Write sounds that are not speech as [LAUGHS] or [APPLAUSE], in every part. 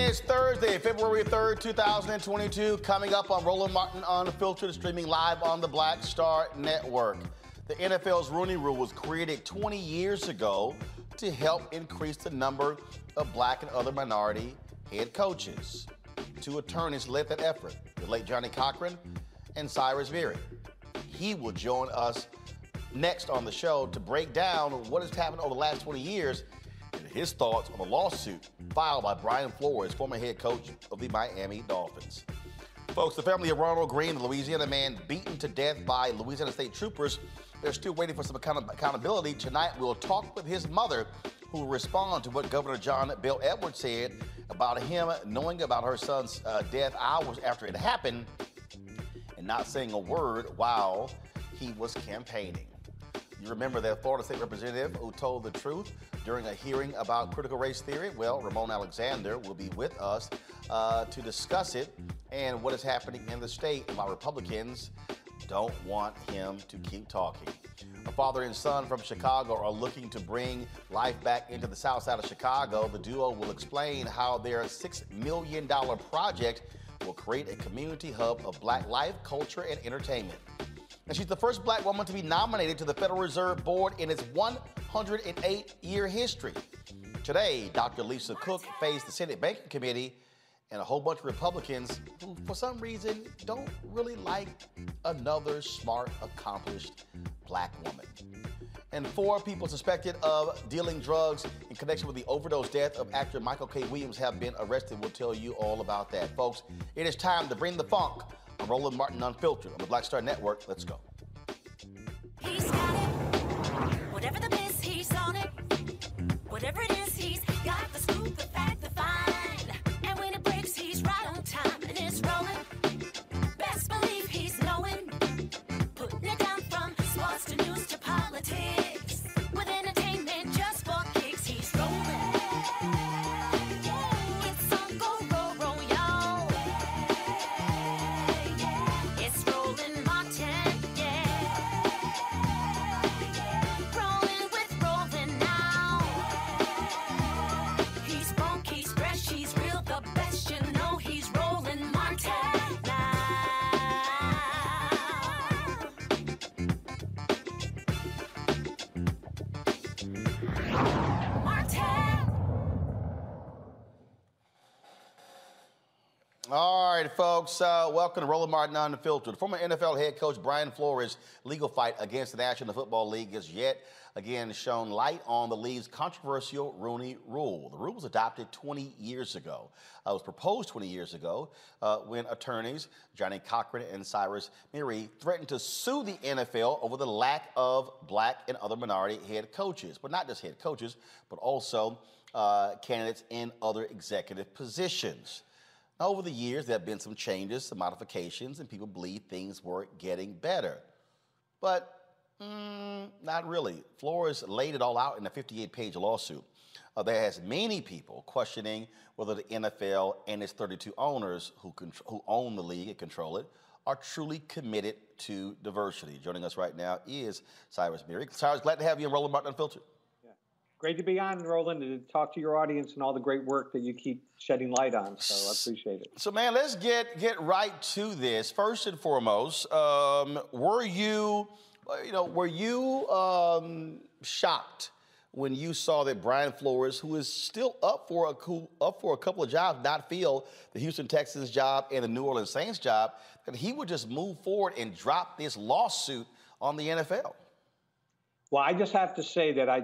Today is Thursday, February 3rd, 2022. Coming up on Roland Martin Unfiltered, streaming live on the Black Star Network. The NFL's Rooney Rule was created 20 years ago to help increase the number of black and other minority head coaches. Two attorneys led that effort, the late Johnnie Cochran and Cyrus Mehri. He will join us next on the show to break down what has happened over the last 20 years and his thoughts on the lawsuit filed by Brian Flores, former head coach of the Miami Dolphins. Folks, the family of Ronald Greene, the Louisiana man beaten to death by Louisiana State troopers, they're still waiting for some account- accountability. Tonight, we'll talk with his mother, who will respond to what Governor John Bel Edwards said about him knowing about her son's uh, death hours after it happened and not saying a word while he was campaigning. You remember that Florida State representative who told the truth during a hearing about critical race theory? Well, Ramon Alexander will be with us uh, to discuss it and what is happening in the state and why Republicans don't want him to keep talking. A father and son from Chicago are looking to bring life back into the south side of Chicago. The duo will explain how their $6 million project will create a community hub of black life, culture, and entertainment. And she's the first black woman to be nominated to the Federal Reserve Board in its 108 year history. Today, Dr. Lisa Cook faced the Senate Banking Committee and a whole bunch of Republicans who, for some reason, don't really like another smart, accomplished black woman. And four people suspected of dealing drugs in connection with the overdose death of actor Michael K. Williams have been arrested. We'll tell you all about that. Folks, it is time to bring the funk Roland Martin Unfiltered on the Black Star Network. Let's go. He's got it. Whatever the he's on it. Whatever it is, folks. Uh, welcome to Roland Martin Unfiltered. Former NFL head coach Brian Flores' legal fight against the National Football League has yet again shown light on the league's controversial Rooney Rule. The rule was adopted 20 years ago. Uh, it was proposed 20 years ago uh, when attorneys Johnnie Cochran and Cyrus Mehri threatened to sue the NFL over the lack of black and other minority head coaches, but not just head coaches, but also uh, candidates in other executive positions. Now, over the years, there have been some changes, some modifications, and people believe things were getting better. But mm, not really. Flores laid it all out in a 58 page lawsuit. Uh, there has many people questioning whether the NFL and its 32 owners who, who own the league and control it are truly committed to diversity. Joining us right now is Cyrus Mehri. Cyrus, glad to have you in Roland Martin Unfiltered. Great to be on, Roland, and to talk to your audience and all the great work that you keep shedding light on. So I appreciate it. So, man, let's get get right to this. First and foremost, um, were you, you know, were you um, shocked when you saw that Brian Flores, who is still up for a up for a couple of jobs, not feel the Houston Texans job and the New Orleans Saints job, that he would just move forward and drop this lawsuit on the NFL? Well, I just have to say that I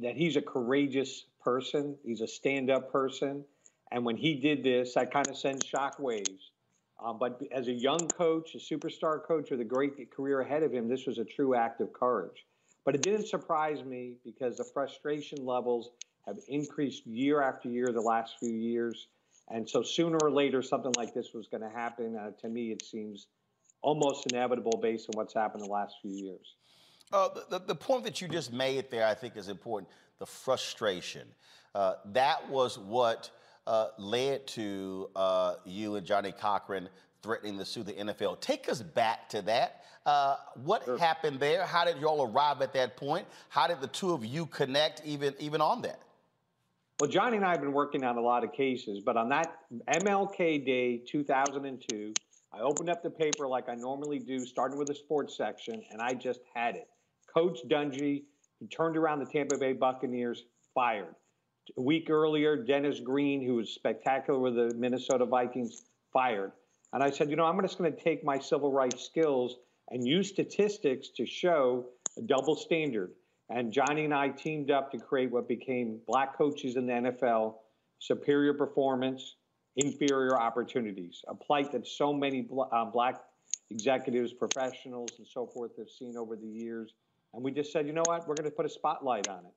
that he's a courageous person. He's a stand-up person, and when he did this, I kind of sent shockwaves. Um, but as a young coach, a superstar coach with a great career ahead of him, this was a true act of courage. But it didn't surprise me because the frustration levels have increased year after year the last few years. And so sooner or later, something like this was going to happen. Uh, to me, it seems almost inevitable based on what's happened the last few years. Uh, the, the point that you just made there, I think, is important. The frustration. Uh, that was what uh, led to uh, you and Johnnie Cochran threatening to sue the NFL. Take us back to that. Uh, what sure. happened there? How did you all arrive at that point? How did the two of you connect even, even on that? Well, Johnnie and I have been working on a lot of cases, but on that MLK Day 2002, I opened up the paper like I normally do, starting with the sports section, and I just had it. Coach Dungy, who turned around the Tampa Bay Buccaneers, fired. A week earlier, Dennis Green, who was spectacular with the Minnesota Vikings, fired. And I said, you know, I'm just going to take my civil rights skills and use statistics to show a double standard. And Johnnie and I teamed up to create what became Black Coaches in the NFL Superior Performance, Inferior Opportunities, a plight that so many uh, Black executives, professionals, and so forth have seen over the years. And we just said, you know what, we're going to put a spotlight on it.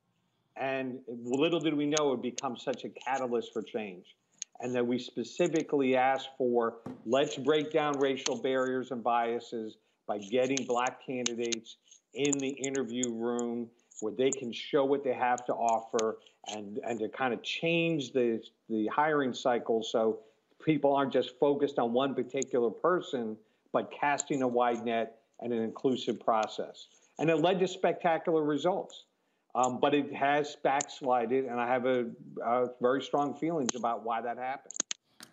And little did we know it would become such a catalyst for change. And that we specifically asked for let's break down racial barriers and biases by getting black candidates in the interview room where they can show what they have to offer and, and to kind of change the, the hiring cycle so people aren't just focused on one particular person, but casting a wide net and an inclusive process and it led to spectacular results. Um, but it has backslided, and I have a, a, very strong feelings about why that happened.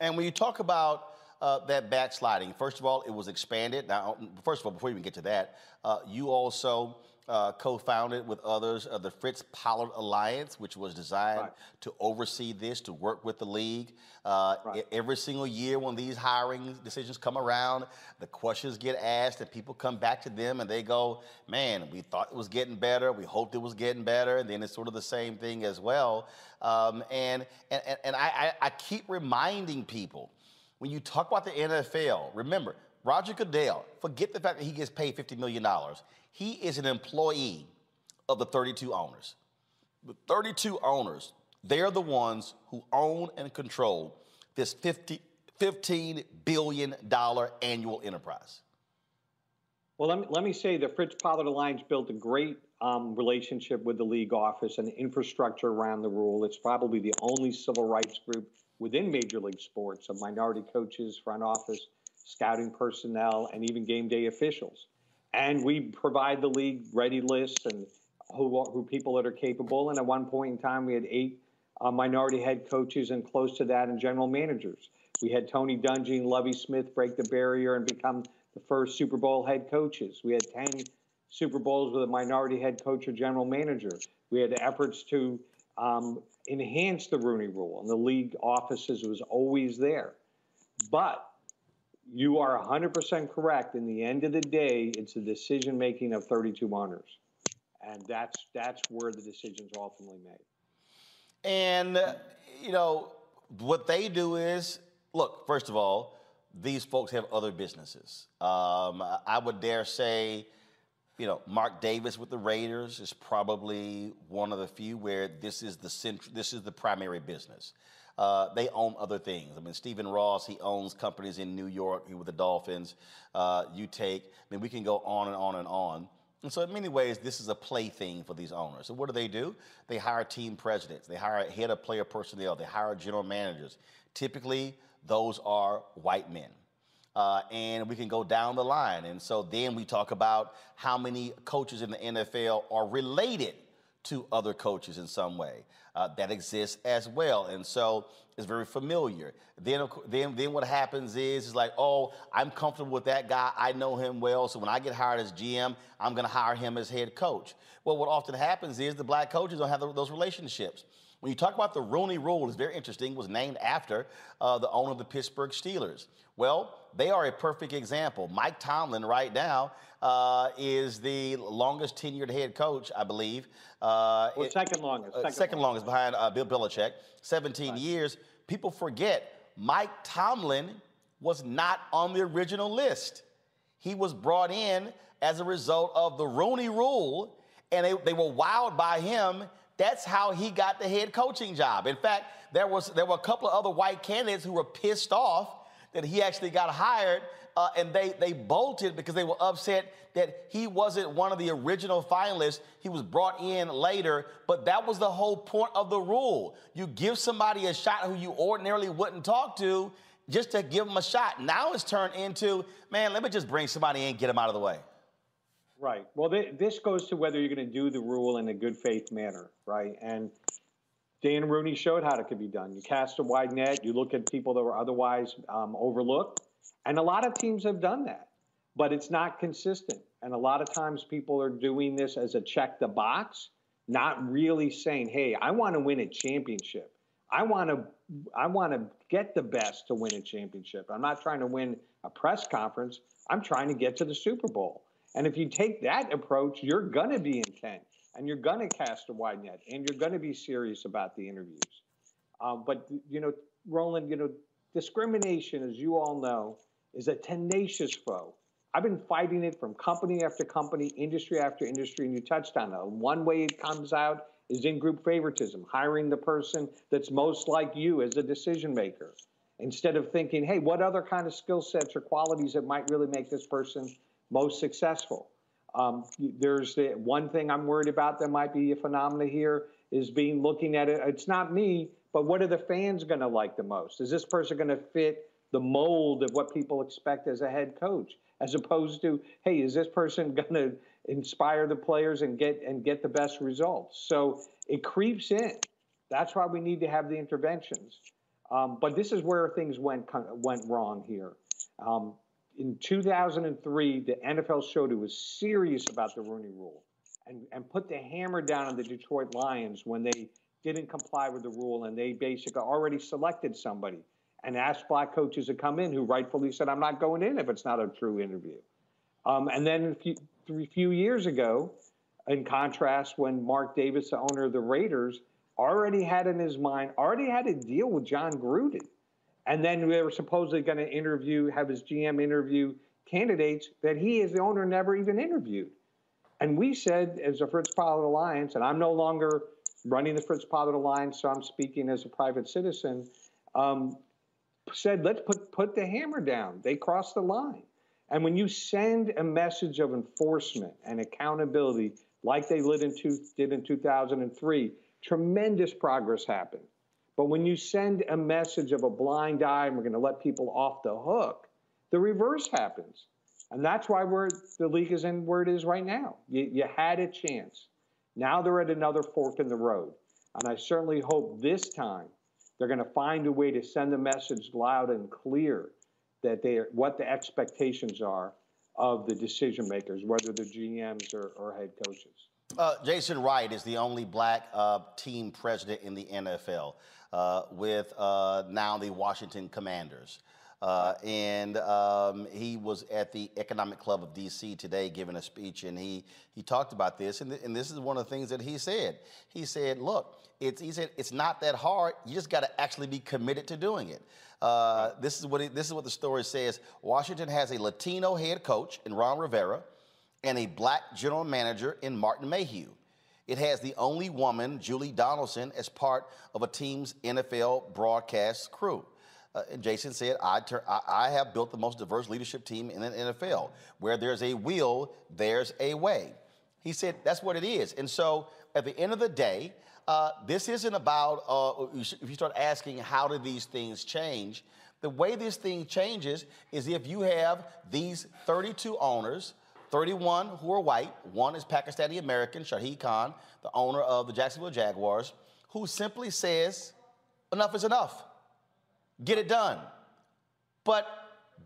And when you talk about uh, that backsliding, first of all, it was expanded. Now, first of all, before we even get to that, uh, you also uh, co-founded with others of the Fritz Pollard Alliance, which was designed right. to oversee this, to work with the league. Uh, right. Every single year when these hiring decisions come around, the questions get asked and people come back to them and they go, man, we thought it was getting better. We hoped it was getting better. And then it's sort of the same thing as well. Um, and, and, and I, I keep reminding people, when you talk about the NFL, remember, Roger Goodell, forget the fact that he gets paid $50 million. He is an employee of the 32 owners. The 32 owners, they're the ones who own and control this 50, $15 billion annual enterprise. Well, let me, let me say that Fritz Pollard Alliance built a great um, relationship with the league office and infrastructure around the rule. It's probably the only civil rights group within Major League Sports of minority coaches, front office, scouting personnel, and even game day officials and we provide the league ready lists and who, who people that are capable. And at one point in time, we had eight uh, minority head coaches and close to that and general managers. We had Tony Dungy and Lovie Smith break the barrier and become the first Super Bowl head coaches. We had 10 Super Bowls with a minority head coach or general manager. We had efforts to um, enhance the Rooney Rule, and the league offices was always there. But you are 100% correct. In the end of the day, it's the decision making of 32 owners. And that's, that's where the decisions are ultimately made. And, you know, what they do is look, first of all, these folks have other businesses. Um, I would dare say, you know, Mark Davis with the Raiders is probably one of the few where this is the central, this is the primary business. Uh, they own other things. I mean, Stephen Ross, he owns companies in New York he with the Dolphins. Uh, you take, I mean, we can go on and on and on. And so, in many ways, this is a plaything for these owners. So, what do they do? They hire team presidents, they hire head of player personnel, they hire general managers. Typically, those are white men. Uh, and we can go down the line. And so then we talk about how many coaches in the NFL are related to other coaches in some way. Uh, that exists as well. And so it's very familiar. Then, then, then what happens is, it's like, oh, I'm comfortable with that guy. I know him well. So when I get hired as GM, I'm going to hire him as head coach. Well, what often happens is the black coaches don't have those relationships. When you talk about the Rooney Rule, it's very interesting. It was named after uh, the owner of the Pittsburgh Steelers. Well, they are a perfect example. Mike Tomlin, right now, uh, is the longest tenured head coach, I believe. Uh, well, second longest. Uh, second, second longest, behind uh, Bill Belichick, 17 right. years. People forget Mike Tomlin was not on the original list. He was brought in as a result of the Rooney Rule, and they, they were wowed by him that's how he got the head coaching job. In fact, there was there were a couple of other white candidates who were pissed off that he actually got hired, uh, and they they bolted because they were upset that he wasn't one of the original finalists. He was brought in later, but that was the whole point of the rule. You give somebody a shot who you ordinarily wouldn't talk to just to give them a shot. Now it's turned into, man, let me just bring somebody in, get him out of the way. Right. Well, th- this goes to whether you're going to do the rule in a good faith manner, right? And Dan Rooney showed how it could be done. You cast a wide net, you look at people that were otherwise um, overlooked, and a lot of teams have done that, but it's not consistent. And a lot of times people are doing this as a check the box, not really saying, "Hey, I want to win a championship. I want to I want to get the best to win a championship. I'm not trying to win a press conference. I'm trying to get to the Super Bowl." And if you take that approach, you're going to be intent and you're going to cast a wide net and you're going to be serious about the interviews. Um, but, you know, Roland, you know, discrimination, as you all know, is a tenacious foe. I've been fighting it from company after company, industry after industry, and you touched on it. One way it comes out is in group favoritism, hiring the person that's most like you as a decision maker. Instead of thinking, hey, what other kind of skill sets or qualities that might really make this person most successful. Um, there's the, one thing I'm worried about that might be a phenomenon here is being looking at it. It's not me, but what are the fans going to like the most? Is this person going to fit the mold of what people expect as a head coach, as opposed to, hey, is this person [LAUGHS] going to inspire the players and get and get the best results? So it creeps in. That's why we need to have the interventions. Um, but this is where things went went wrong here. Um, in 2003, the NFL showed it was serious about the Rooney Rule and, and put the hammer down on the Detroit Lions when they didn't comply with the rule and they basically already selected somebody and asked black coaches to come in who rightfully said, I'm not going in if it's not a true interview. Um, and then a few, a few years ago, in contrast, when Mark Davis, the owner of the Raiders, already had in his mind, already had a deal with Jon Gruden and then they were supposedly going to interview, have his GM interview candidates that he, as the owner, never even interviewed. And we said, as a Fritz Pollard Alliance, and I'm no longer running the Fritz Pollard Alliance, so I'm speaking as a private citizen, um, said, let's put, put the hammer down. They crossed the line. And when you send a message of enforcement and accountability, like they did in, two, did in 2003, tremendous progress happened. But when you send a message of a blind eye and we're going to let people off the hook, the reverse happens. And that's why we're, the league is in where it is right now. You, you had a chance. Now they're at another fork in the road. And I certainly hope this time they're going to find a way to send the message loud and clear that they are, what the expectations are of the decision makers, whether the GMs or, or head coaches. Uh, Jason Wright is the only black uh, team president in the NFL with uh, now the Washington Commanders. Uh, and um, he was at the Economic Club of D.C. today giving a speech, and he he talked about this, and, th- and this is one of the things that he said. He said, "Look, it's he said it's not that hard. You just got to actually be committed to doing it." Uh, this is what he, this is what the story says. Washington has a Latino head coach in Ron Rivera, and a black general manager in Martin Mayhew. It has the only woman, Julie Donaldson, as part of a team's NFL broadcast crew. Uh, and Jason said, I, ter- I, I have built the most diverse leadership team in the NFL. Where there's a will, there's a way. He said, that's what it is. And so at the end of the day, uh, this isn't about, uh, if you start asking, how do these things change? The way this thing changes is if you have these 32 owners 31 who are white. One is Pakistani American, Shahid Khan, the owner of the Jacksonville Jaguars, who simply says, enough is enough. Get it done. But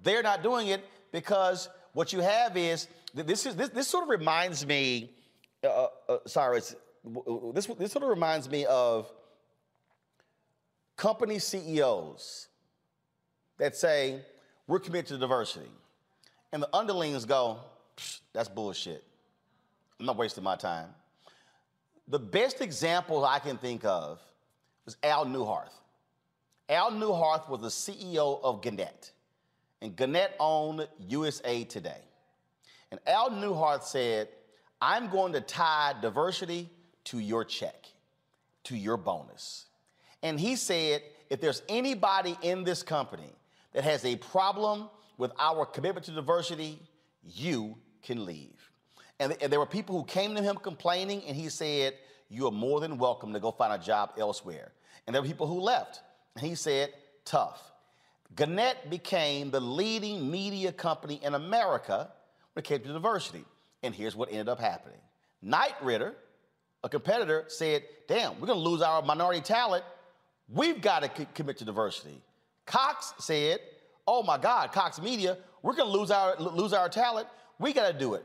they're not doing it because what you have is this is this, this sort of reminds me uh, uh, sorry this this sort of reminds me of company CEOs that say we're committed to diversity and the underlings go that's bullshit. I'm not wasting my time. The best example I can think of was Al Neuharth. Al Neuharth was the CEO of Gannett, and Gannett owned USA Today. And Al Neuharth said, I'm going to tie diversity to your check, to your bonus. And he said, if there's anybody in this company that has a problem with our commitment to diversity, you can leave. And, and there were people who came to him complaining, and he said, You are more than welcome to go find a job elsewhere. And there were people who left. And he said, Tough. Gannett became the leading media company in America when it came to diversity. And here's what ended up happening Knight Ridder, a competitor, said, Damn, we're going to lose our minority talent. We've got to c- commit to diversity. Cox said, Oh my God, Cox Media, we're going to lose our, lose our talent. We got to do it.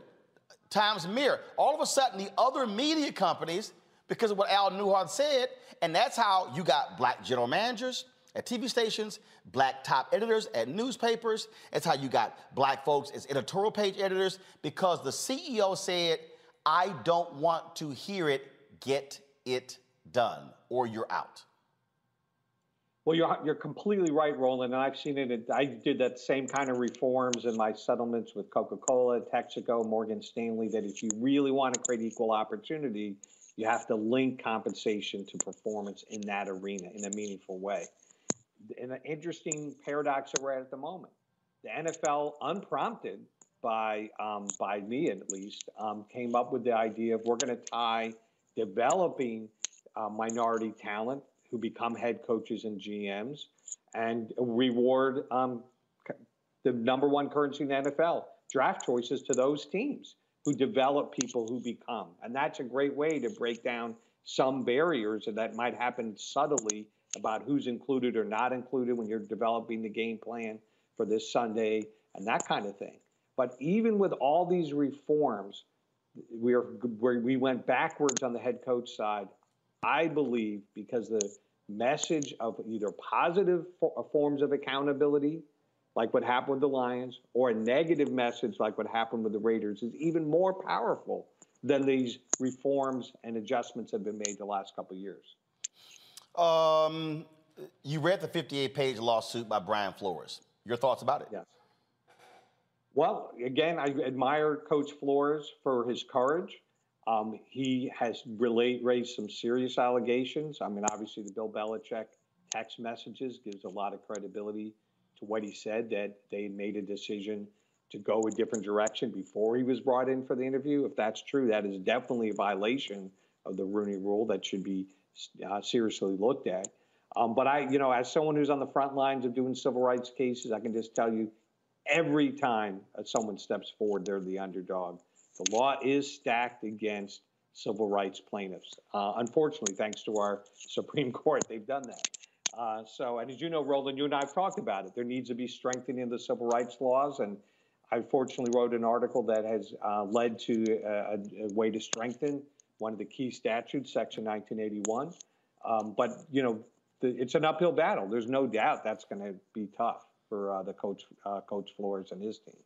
Times Mirror. All of a sudden, the other media companies, because of what Al Neuharth said, and that's how you got black general managers at TV stations, black top editors at newspapers. That's how you got black folks as editorial page editors, because the CEO said, I don't want to hear it, get it done, or you're out. Well, you're, you're completely right, Roland, and I've seen it. I did that same kind of reforms in my settlements with Coca-Cola, Texaco, Morgan Stanley, that if you really want to create equal opportunity, you have to link compensation to performance in that arena in a meaningful way. And an interesting paradox that we're at at the moment. The NFL, unprompted by, um, by me at least, um, came up with the idea of we're going to tie developing uh, minority talent who become head coaches and GMs and reward um, the number one currency in the NFL draft choices to those teams who develop people who become. And that's a great way to break down some barriers that might happen subtly about who's included or not included when you're developing the game plan for this Sunday and that kind of thing. But even with all these reforms, we are we went backwards on the head coach side. I believe because the message of either positive uh, forms of accountability, like what happened with the Lions, or a negative message, like what happened with the Raiders, is even more powerful than these reforms and adjustments have been made the last couple of years. Um, you read the 58 page lawsuit by Brian Flores. Your thoughts about it? Yes. Well, again, I admire Coach Flores for his courage. Um, he has really raised some serious allegations. I mean, obviously, the Bill Belichick text messages gives a lot of credibility to what he said that they made a decision to go a different direction before he was brought in for the interview. If that's true, that is definitely a violation of the Rooney Rule that should be uh, seriously looked at. Um, but I, you know, as someone who's on the front lines of doing civil rights cases, I can just tell you, every time someone steps forward, they're the underdog. The law is stacked against civil rights plaintiffs. Uh, unfortunately, thanks to our [LAUGHS] Supreme Court, they've done that. Uh, so, and as you know, Roland, you and I have talked about it. There needs to be strengthening of the civil rights laws, and I fortunately wrote an article that has uh, led to a, a, way to strengthen one of the key statutes, Section 1981. Um, but you know, the, it's an uphill battle. There's no doubt that's going to be tough. for uh, the coach, uh, Coach Flores and his team.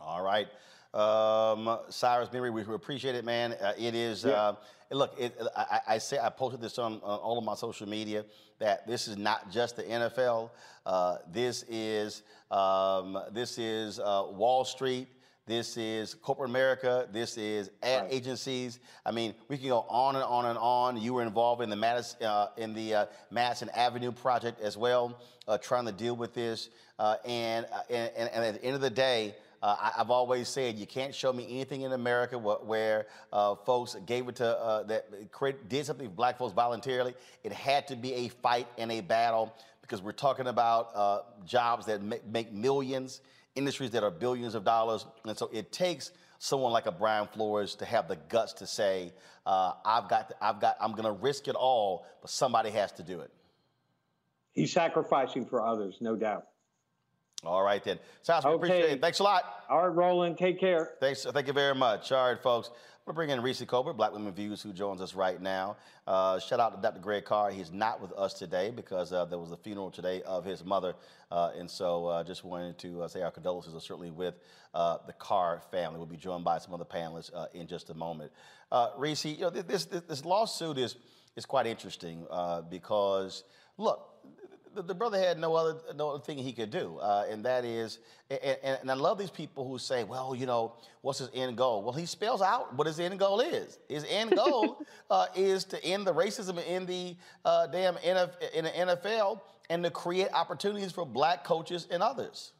All right. Um, Cyrus Mehri, we appreciate it, man. Uh, it is, yeah. uh, look, it, I, I, say, I posted this on, on, all of my social media that this is not just the NFL. Uh, this is, um, this is uh, Wall Street. This is corporate America. This is ad right. agencies. I mean, we can go on and on and on. You were involved in the Madison, uh, in the uh, Madison Avenue project as well, uh, trying to deal with this. Uh, and, and, and at the end of the day, uh, I, have always said you can't show me anything in America wh- where uh, folks gave it to uh, that did something for black folks voluntarily. It had to be a fight and a battle because we're talking about uh, jobs that make, make millions, industries that are billions of dollars, and so it takes someone like a Brian Flores to have the guts to say, uh, "I've got, to, I've got, I'm going to risk it all, but somebody has to do it." He's sacrificing for others, no doubt. All right, then. Sounds okay. appreciate it. Thanks a lot. All right, Roland. Take care. Thanks. Thank you very much. All right, folks. To bring in Reese Colbert, Black Women Views, who joins us right now. Uh, shout out to Dr. Greg Carr. He's not with us today because uh, there was a funeral today of his mother. Uh, and so uh, just wanted to uh, say our condolences are certainly with uh, the Carr family. We'll be joined by some other panelists in just a moment. Reese, you know, this, this, this, lawsuit is, is quite interesting because, look, the, the, brother had no other no other thing he could do, uh, and that is, and, and, I love these people who say, well, you know, what's his end goal? Well, he spells out what his end goal is. His end goal [LAUGHS] uh, is to end the racism in the uh, damn NF, in the NFL and to create opportunities for black coaches and others.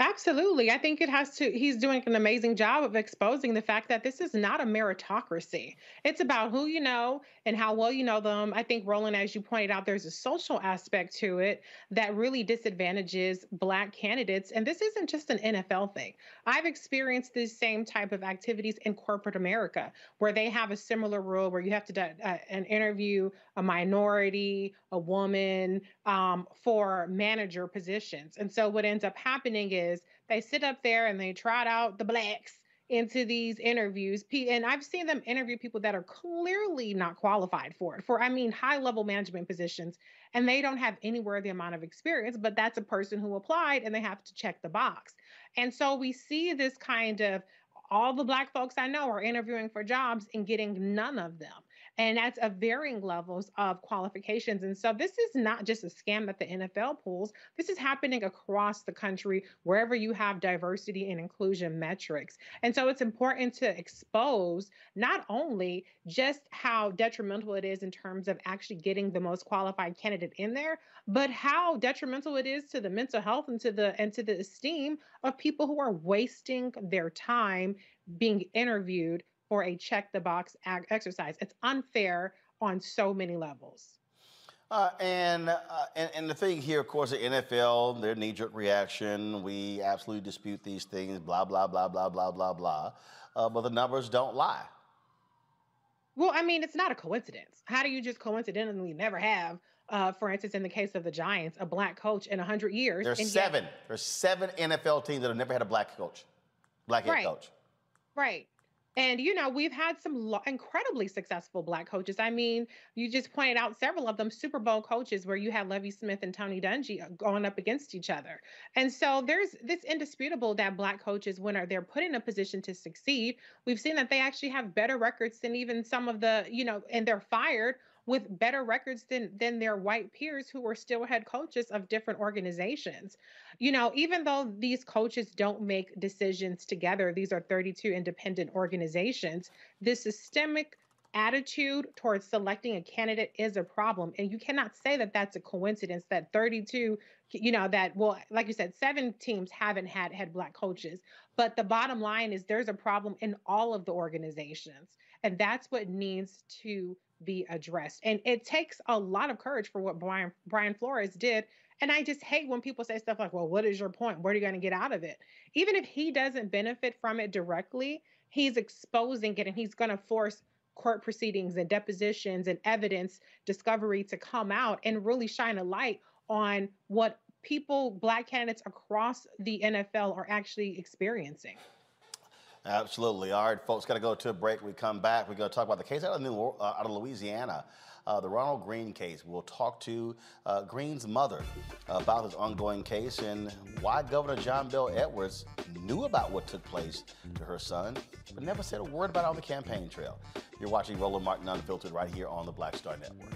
Absolutely. I think it has to, he's doing an amazing job of exposing the fact that this is not a meritocracy. It's about who you know and how well you know them. I think, Roland, as you pointed out, there's a social aspect to it that really disadvantages Black candidates. And this isn't just an NFL thing. I've experienced this same type of activities in corporate America, where they have a similar rule where you have to do uh, an interview a minority, a woman um, for manager positions. And so what ends up happening is they sit up there and they trot out the blacks into these interviews. And i've seen them interview people that are clearly not qualified for it for i mean high level management positions and they don't have anywhere the amount of experience but that's a person who applied and they have to check the box. And so we see this kind of all the black folks i know are interviewing for jobs and getting none of them and that's of varying levels of qualifications. And so this is not just a scam that the NFL pulls. This is happening across the country, wherever you have diversity and inclusion metrics. And so it's important to expose not only just how detrimental it is in terms of actually getting the most qualified candidate in there, but how detrimental it is to the mental health and to the and to the esteem of people who are wasting their time being interviewed for a check the box exercise. It's unfair on so many levels. Uh, and, uh, and, and the thing here, of course, the NFL, their knee-jerk reaction. We absolutely dispute these things. Blah blah blah blah blah blah blah. Uh, but the numbers don't lie. Well, I mean, it's not a coincidence. How do you just coincidentally never have, uh, for instance, in the case of the Giants, a black coach in 100 years? There's seven. Yet- There's seven NFL teams that have never had a black coach, black head right. coach. Right. And, you know, we've had some lo- incredibly successful Black coaches. I mean, you just pointed out several of them Super Bowl coaches where you had Lovie Smith and Tony Dungy uh, going up against each other. And so there's this indisputable that Black coaches, when are, they're put in a position to succeed, we've seen that they actually have better records than even some of the, you know, and they're fired with better records than than their white peers who are still head coaches of different organizations. You know, even though these coaches don't make decisions together, these are 32 independent organizations, the systemic attitude towards selecting a candidate is a problem. And you cannot say that that's a coincidence that 32 you know that well like you said seven teams haven't had had black coaches. But the bottom line is there's a problem in all of the organizations. And that's what needs to be addressed. And it takes a lot of courage for what Brian Brian Flores did. And I just hate when people say stuff like, "Well, what is your point? What are you going to get out of it?" Even if he doesn't benefit from it directly, he's exposing it and he's going to force court proceedings and depositions and evidence discovery to come out and really shine a light on what people, black candidates across the NFL are actually experiencing. Absolutely. All right, folks, got to go to a break. We come back. We're going to talk about the case out of, New, uh, out of Louisiana. uh, the Ronald Greene case. We'll talk to uh, Greene's mother about his ongoing case and why Governor John Bel Edwards knew about what took place to her son, but never said a word about it on the campaign trail. You're watching Roland Martin Unfiltered right here on the Black Star Network.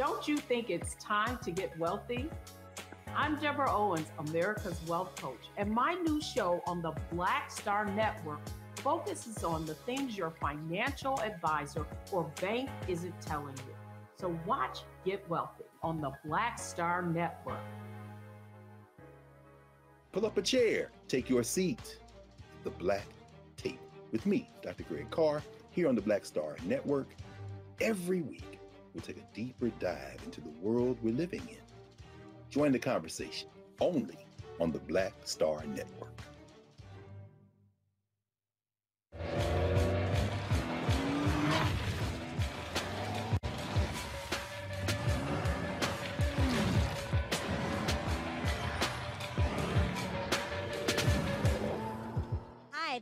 Don't you think it's time to get wealthy? I'm Deborah Owens, America's Wealth Coach, and my new show on the Black Star Network focuses on the things your financial advisor or bank isn't telling you. So watch Get Wealthy on the Black Star Network. Pull up a chair, take your seat. The Black Tape with me, Dr. Greg Carr, here on the Black Star Network. Every week, we'll take a deeper dive into the world we're living in. Join the conversation only on the Black Star Network.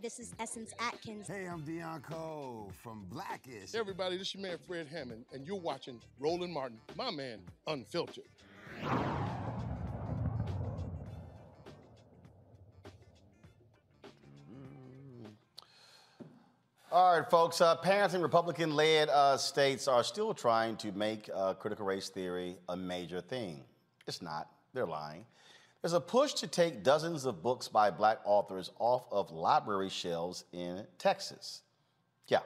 This is Essence Atkins. Hey, I'm Deon Cole from Blackish. Hey everybody, this is your man Fred Hammond, and you're watching Roland Martin, my man, Unfiltered. All right, folks. Uh, parents in Republican led uh, states are still trying to make uh, critical race theory a major thing. It's not, they're lying. There's a push to take dozens of books by black authors off of library shelves in Texas. Yeah,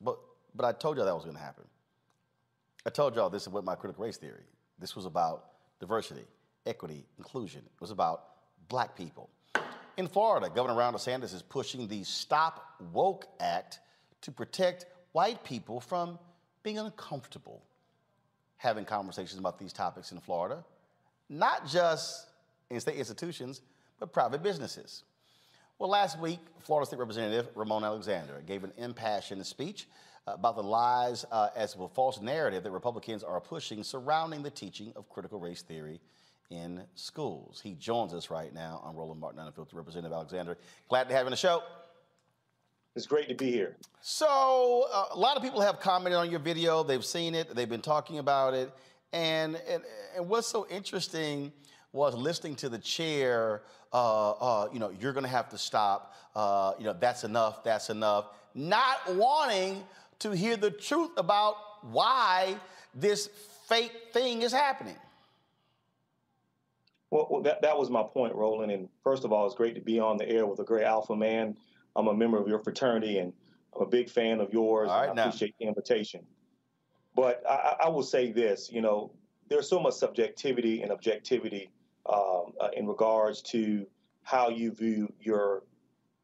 but, but I told y'all that was going to happen. I told y'all this is what my critical race theory. This was about diversity, equity, inclusion. It was about black people. In Florida, Governor Ron DeSantis is pushing the Stop Woke Act to protect white people from being uncomfortable having conversations about these topics in Florida, not just in state institutions, but private businesses. Well, last week, Florida State Representative Ramon Alexander gave an impassioned speech about the lies uh, as well false narrative that Republicans are pushing surrounding the teaching of critical race theory in schools. He joins us right now on Roland Martin Unfiltered. Representative Alexander, glad to have you on the show. It's great to be here. So, uh, a lot of people have commented on your video. They've seen it. They've been talking about it. And and, and what's so interesting was listening to the chair. Uh, uh, you know, you're going to have to stop. Uh, you know, that's enough. That's enough. Not wanting to hear the truth about why this fake thing is happening. Well, well that, that was my point, Roland. And first of all, it's great to be on the air with a great alpha man. I'm a member of your fraternity and I'm a big fan of yours. All right, I now. appreciate the invitation. But I, I- I will say this, you know, there's so much subjectivity and objectivity um, uh, in regards to how you view your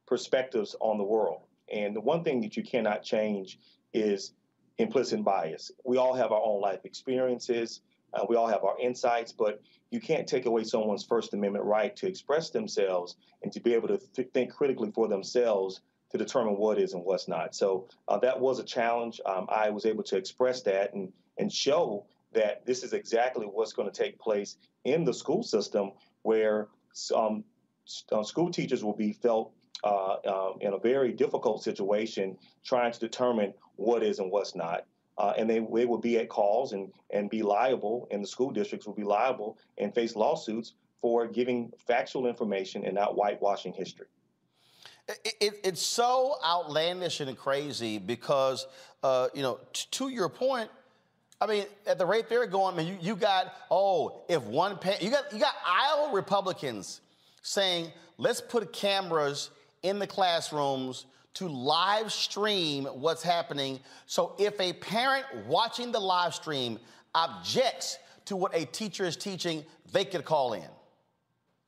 perspectives on the world. And the one thing that you cannot change is implicit bias. We all have our own life experiences, uh, we all have our insights, but you can't take away someone's First Amendment right to express themselves and to be able to th- think critically for themselves to determine what is and what's not. So uh, that was a challenge. Um, I was able to express that and, and show that this is exactly what's going to take place in the school system where um, uh, school teachers will be felt uh, uh, in a very difficult situation trying to determine what is and what's not. Uh, and they, they will be at calls and, and be liable, and the school districts will be liable and face lawsuits for giving factual information and not whitewashing history. It, it, it's so outlandish and crazy because, uh, you know, t- to your point, I mean, at the rate they're going, I mean, you, you got, oh, if one, pa- you got, you got Iowa Republicans saying, let's put cameras in the classrooms to live stream what's happening. So if a parent watching the live stream objects to what a teacher is teaching, they could call in.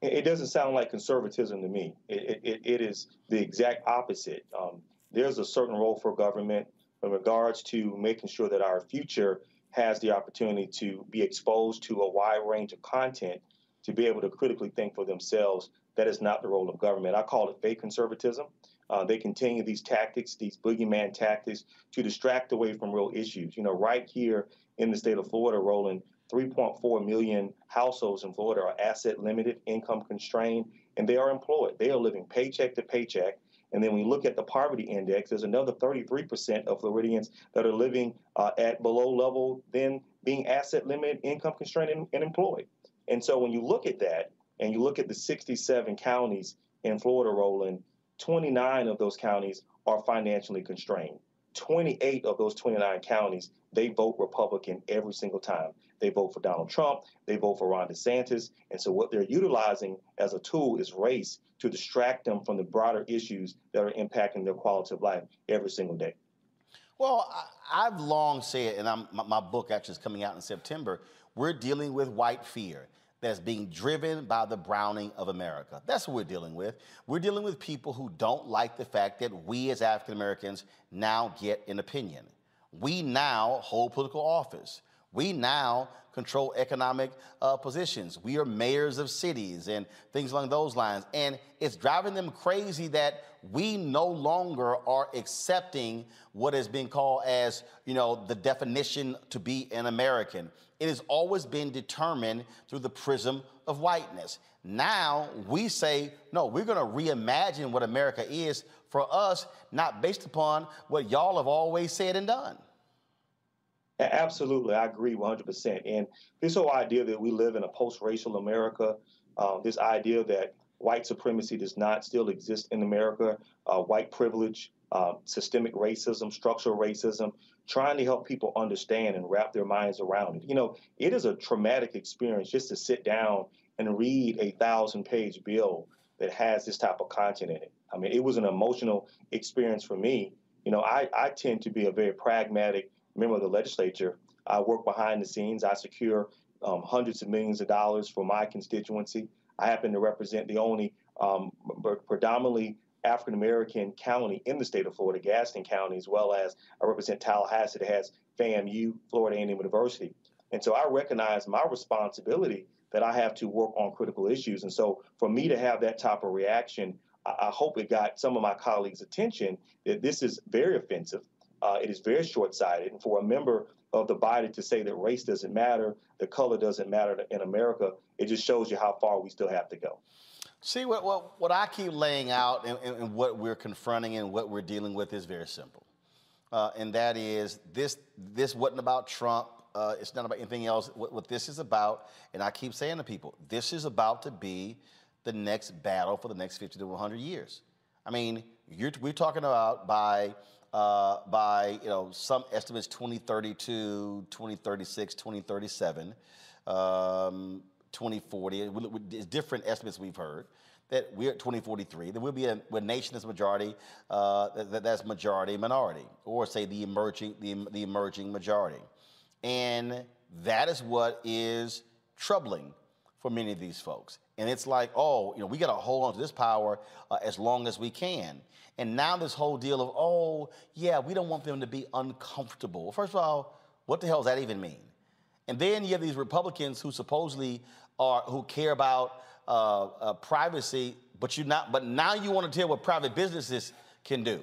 It doesn't sound like conservatism to me. It, it, it is the exact opposite. Um, there's a certain role for government in regards to making sure that our future has the opportunity to be exposed to a wide range of content to be able to critically think for themselves. That is not the role of government. I call it fake conservatism. Uh, they continue these tactics, these boogeyman tactics, to distract away from real issues. You know, right here in the state of Florida, Roland, 3.4 million households in Florida are asset limited, income constrained, and they are employed. They are living paycheck to paycheck. And then we look at the poverty index, there's another 33% of Floridians that are living uh, at below level than being asset limited, income constrained, and, and employed. And so when you look at that, and you look at the 67 counties in Florida, Roland, 29 of those counties are financially constrained. 28 of those 29 counties, they vote Republican every single time. They vote for Donald Trump, they vote for Ron DeSantis. And so what they're utilizing as a tool is race to distract them from the broader issues that are impacting their quality of life every single day. Well, I, have long said, and my, my book actually is coming out in September, we're dealing with white fear that's being driven by the browning of America. That's what we're dealing with. We're dealing with people who don't like the fact that we as African Americans now get an opinion. We now hold political office. We now control economic uh, positions. We are mayors of cities and things along those lines. And it's driving them crazy that we no longer are accepting what has been called as, you know, the definition to be an American. It has always been determined through the prism of whiteness. Now we say, no, we're going to reimagine what America is for us, not based upon what y'all have always said and done. Absolutely, I agree 100%. And this whole idea that we live in a post-racial America, uh, this idea that white supremacy does not still exist in America, uh, white privilege, uh, systemic racism, structural racism, trying to help people understand and wrap their minds around it. You know, it is a traumatic experience just to sit down and read a thousand page bill that has this type of content in it. I mean, it was an emotional experience for me. You know, I, I tend to be a very pragmatic member of the legislature. I work behind the scenes. I secure um, hundreds of millions of dollars for my constituency. I happen to represent the only um, predominantly African American county in the state of Florida, Gadsden County, as well as I represent Tallahassee that has FAMU, Florida A&M University. And so I recognize my responsibility that I have to work on critical issues. And so for me to have that type of reaction, I, I hope it got some of my colleagues' attention that this is very offensive. Uh, it is very short-sighted. And for a member of the body to say that race doesn't matter, the color doesn't matter in America, it just shows you how far we still have to go. See, what, what, what I keep laying out and, and, what we're confronting and what we're dealing with is very simple. Uh, and that is this, this wasn't about Trump. Uh, it's not about anything else. What, what this is about, and I keep saying to people, this is about to be the next battle for the next 50 to 100 years. I mean, we're talking about by uh, by you know some estimates 2032, 2036, 2037, um, 2040. It's different estimates we've heard that we're at 2043. There will be a, a nation that's majority uh, that, that's majority minority, or say the emerging the, the emerging majority, and that is what is troubling for many of these folks. And it's like, oh, you know, we got to hold on to this power uh, as long as we can. And now this whole deal of, oh, yeah, we don't want them to be uncomfortable. First of all, what the hell does that even mean? And then you have these Republicans who supposedly are who care about uh, uh, privacy, but you not. But now you want to tell what private businesses can do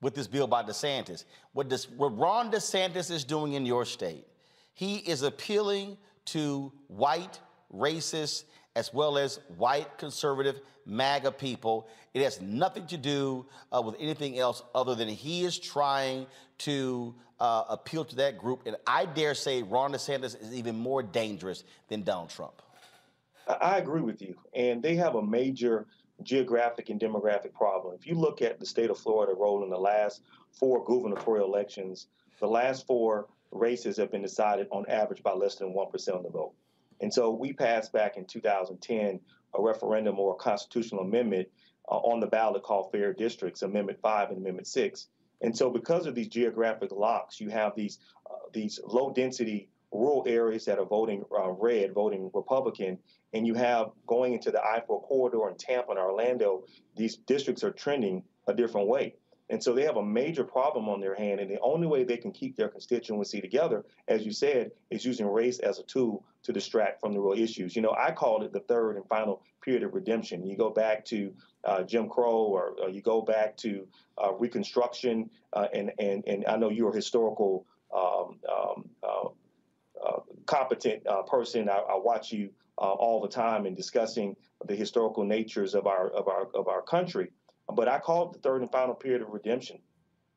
with this bill by DeSantis. What, this, what Ron DeSantis is doing in your state, he is appealing to white, racist, as well as white conservative MAGA people. It has nothing to do uh, with anything else other than he is trying to uh, appeal to that group. And I dare say Ron DeSantis is even more dangerous than Donald Trump. I agree with you. And they have a major geographic and demographic problem. If you look at the state of Florida role in the last four gubernatorial elections, the last four races have been decided on average by less than 1% of the vote. And so we passed back in 2010 a referendum or a constitutional amendment uh, on the ballot called Fair Districts, Amendment 5 and Amendment 6. And so because of these geographic locks, you have these uh, these low density rural areas that are voting uh, red, voting Republican, and you have going into the I-4 corridor in Tampa and Orlando, these districts are trending a different way. And so they have a major problem on their hand. And the only way they can keep their constituency together, as you said, is using race as a tool to distract from the real issues. You know, I called it the third and final period of redemption. You go back to uh, Jim Crow or, or, you go back to uh, Reconstruction. Uh, and, and, and I know you're a historical um, um, uh, uh, competent uh, person. I, I, watch you all the time in discussing the historical natures of our, of our, of our country. But I call it the third and final period of redemption.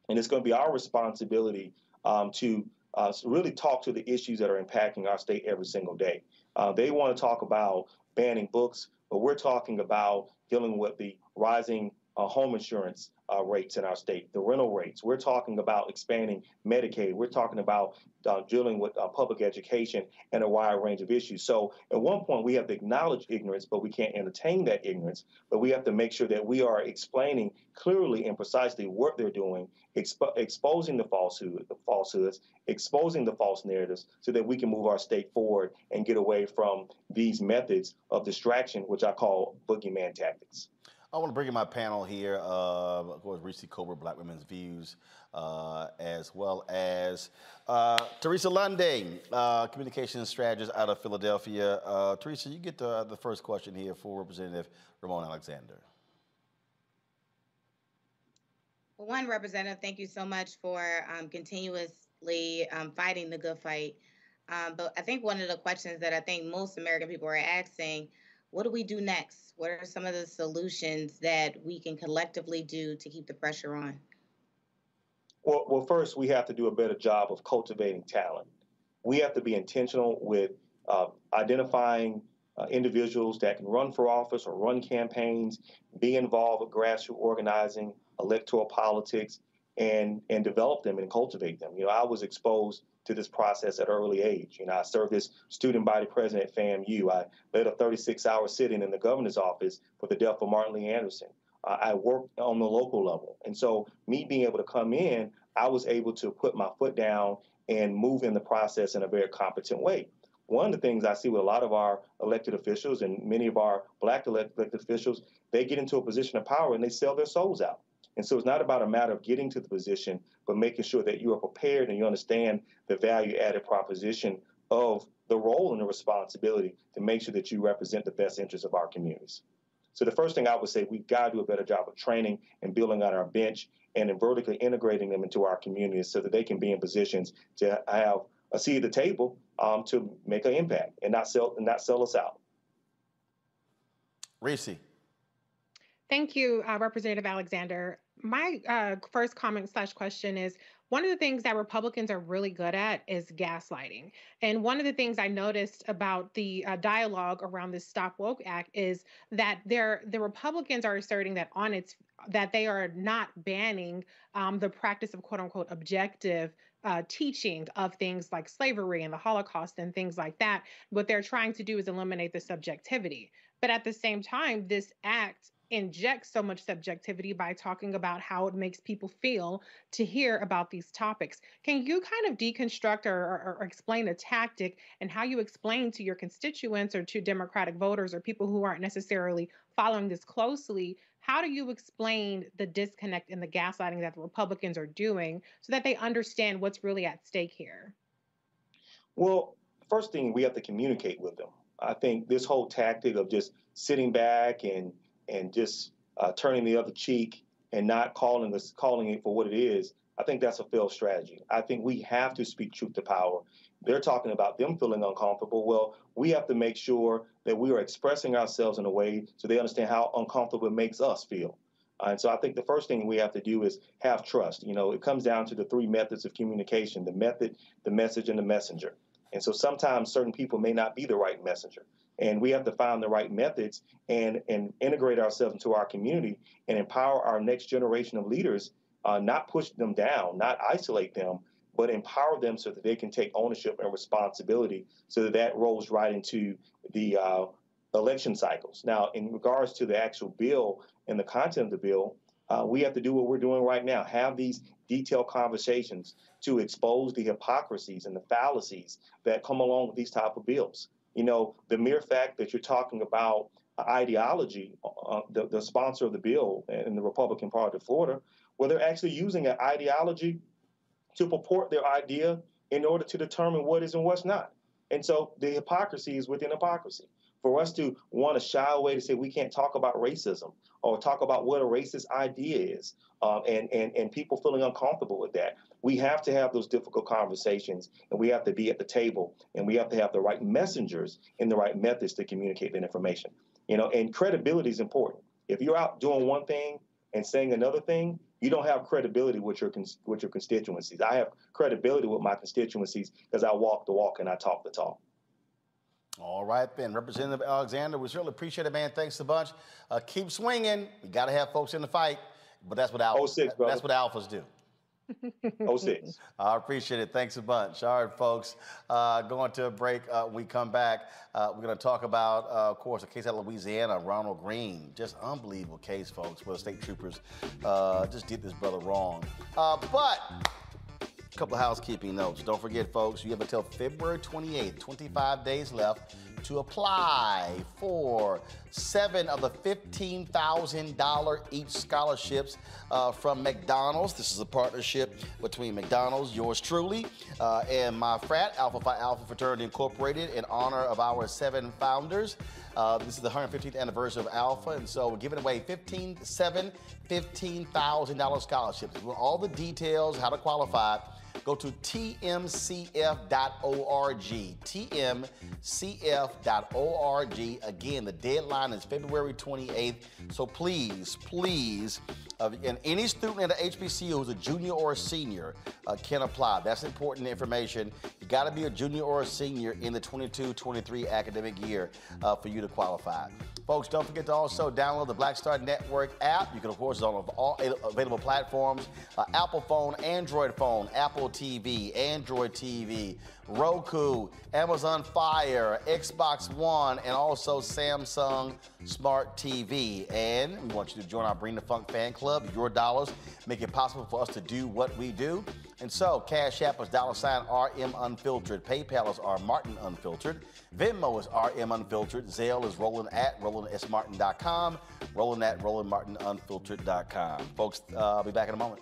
And it's going to be our responsibility um, to uh, really talk to the issues that are impacting our state every single day. Uh, they want to talk about banning books, but we're talking about dealing with the rising uh, home insurance uh, rates in our state, the rental rates. We're talking about expanding Medicaid. We're talking about uh, dealing with uh, public education and a wide range of issues. So at one point, we have to acknowledge ignorance, but we can't entertain that ignorance. But we have to make sure that we are explaining clearly and precisely what they're doing, expo- exposing the falsehood, the falsehoods, exposing the false narratives, so that we can move our state forward and get away from these methods of distraction, which I call boogeyman tactics. I want to bring in my panel here, uh, of course, Reecie Colbert, Black Women's Views, uh, as well as uh, Teresa Lundy, uh, communications strategist out of Philadelphia. Uh, Teresa, you get the, the first question here for Representative Ramon Alexander. Well, one, Representative, thank you so much for um, continuously um, fighting the good fight. Um, but I think one of the questions that I think most American people are asking what do we do next? What are some of the solutions that we can collectively do to keep the pressure on? Well, well, first we have to do a better job of cultivating talent. We have to be intentional with uh, identifying uh, individuals that can run for office or run campaigns, be involved with grassroots organizing, electoral politics, and and develop them and cultivate them. You know, I was exposed to this process at early age. You know, I served as student body president at FAMU. I led a 36-hour sitting in the governor's office for the death of Martin Lee Anderson. Uh, I worked on the local level, and so me being able to come in, I was able to put my foot down and move in the process in a very competent way. One of the things I see with a lot of our elected officials and many of our black elected officials, they get into a position of power and they sell their souls out. And so it's not about a matter of getting to the position, but making sure that you are prepared and you understand the value added proposition of the role and the responsibility to make sure that you represent the best interests of our communities. So the first thing I would say, we've got to do a better job of training and building on our bench and in vertically integrating them into our communities so that they can be in positions to have a seat at the table um, to make an impact and not sell and not sell us out. Reese. Thank you, uh, Representative Alexander my uh, first comment slash question is one of the things that Republicans are really good at is gaslighting. And one of the things I noticed about the uh, dialogue around this Stop Woke Act is that the Republicans are asserting that on its that they are not banning um, the practice of quote unquote objective uh, teaching of things like slavery and the Holocaust and things like that. What they're trying to do is eliminate the subjectivity. But at the same time, this act inject so much subjectivity by talking about how it makes people feel to hear about these topics. Can you kind of deconstruct or, or, or, explain a tactic and how you explain to your constituents or to Democratic voters or people who aren't necessarily following this closely? How do you explain the disconnect and the gaslighting that the Republicans are doing so that they understand what's really at stake here? Well, first thing we have to communicate with them. I think this whole tactic of just sitting back and and just uh, turning the other cheek and not calling this calling it for what it is, I think that's a failed strategy. I think we have to speak truth to power. They're talking about them feeling uncomfortable. Well, we have to make sure that we are expressing ourselves in a way so they understand how uncomfortable it makes us feel. Uh, and so I think the first thing we have to do is have trust. You know, it comes down to the three methods of communication the method, the message, and the messenger. And so sometimes certain people may not be the right messenger. And we have to find the right methods and, and integrate ourselves into our community and empower our next generation of leaders, uh, not push them down, not isolate them, but empower them so that they can take ownership and responsibility so that that rolls right into the uh, election cycles. Now, in regards to the actual bill and the content of the bill, uh, we have to do what we're doing right now have these detailed conversations to expose the hypocrisies and the fallacies that come along with these type of bills you know the mere fact that you're talking about ideology uh, the, the sponsor of the bill in the republican party of florida where they're actually using an ideology to purport their idea in order to determine what is and what's not and so the hypocrisy is within hypocrisy for us to want to shy away to say we can't talk about racism or talk about what a racist idea is, um, and, and, and people feeling uncomfortable with that. We have to have those difficult conversations, and we have to be at the table, and we have to have the right messengers and the right methods to communicate that information. You know, and credibility is important. If you're out doing one thing and saying another thing, you don't have credibility with your with your constituencies. I have credibility with my constituencies because I walk the walk and I talk the talk. All right, then. Representative Alexander, we certainly appreciate it, man. Thanks a bunch. Uh, keep swinging. We got to have folks in the fight, but that's what alphas, 06, brother. that's what alphas do. 06. [LAUGHS] I appreciate it. Thanks a bunch. All right, folks. Uh, going to a break. Uh, we come back, uh, we're going to talk about, uh, of course, a case out of Louisiana, Ronald Greene. Just unbelievable case, folks, where the state troopers uh, just did this brother wrong. Uh, but a couple of housekeeping notes. Don't forget, folks, you have until February 28th, 25 days left to apply for seven of the $15,000 each scholarships uh, from McDonald's. This is a partnership between McDonald's, yours truly, uh, and my frat, Alpha Phi Alpha Fraternity Incorporated, in honor of our seven founders. Uh, this is the 115th anniversary of Alpha, and so we're giving away 15, seven $15,000 scholarships. All the details, how to qualify, Go to tmcf.org. tmcf.org. Again, the deadline is February 28th. So please, please, uh, and any student at the HBCU who's a junior or a senior uh, can apply. That's important information. You got to be a junior or a senior in the 22-23 academic year uh, for you to qualify. Folks, don't forget to also download the Black Star Network app. You can, of course, on all available platforms, uh, Apple phone, Android phone, Apple TV, Android TV, Roku, Amazon Fire, Xbox One, and also Samsung Smart TV. And we want you to join our Bring the Funk fan club. Your dollars make it possible for us to do what we do. And so, Cash App is dollar sign RM Unfiltered. PayPal is R Martin Unfiltered. Venmo is RM Unfiltered. Zelle is Roland at RolandSMartin.com. Roland at RolandMartinUnfiltered.com. Folks, uh, I'll be back in a moment.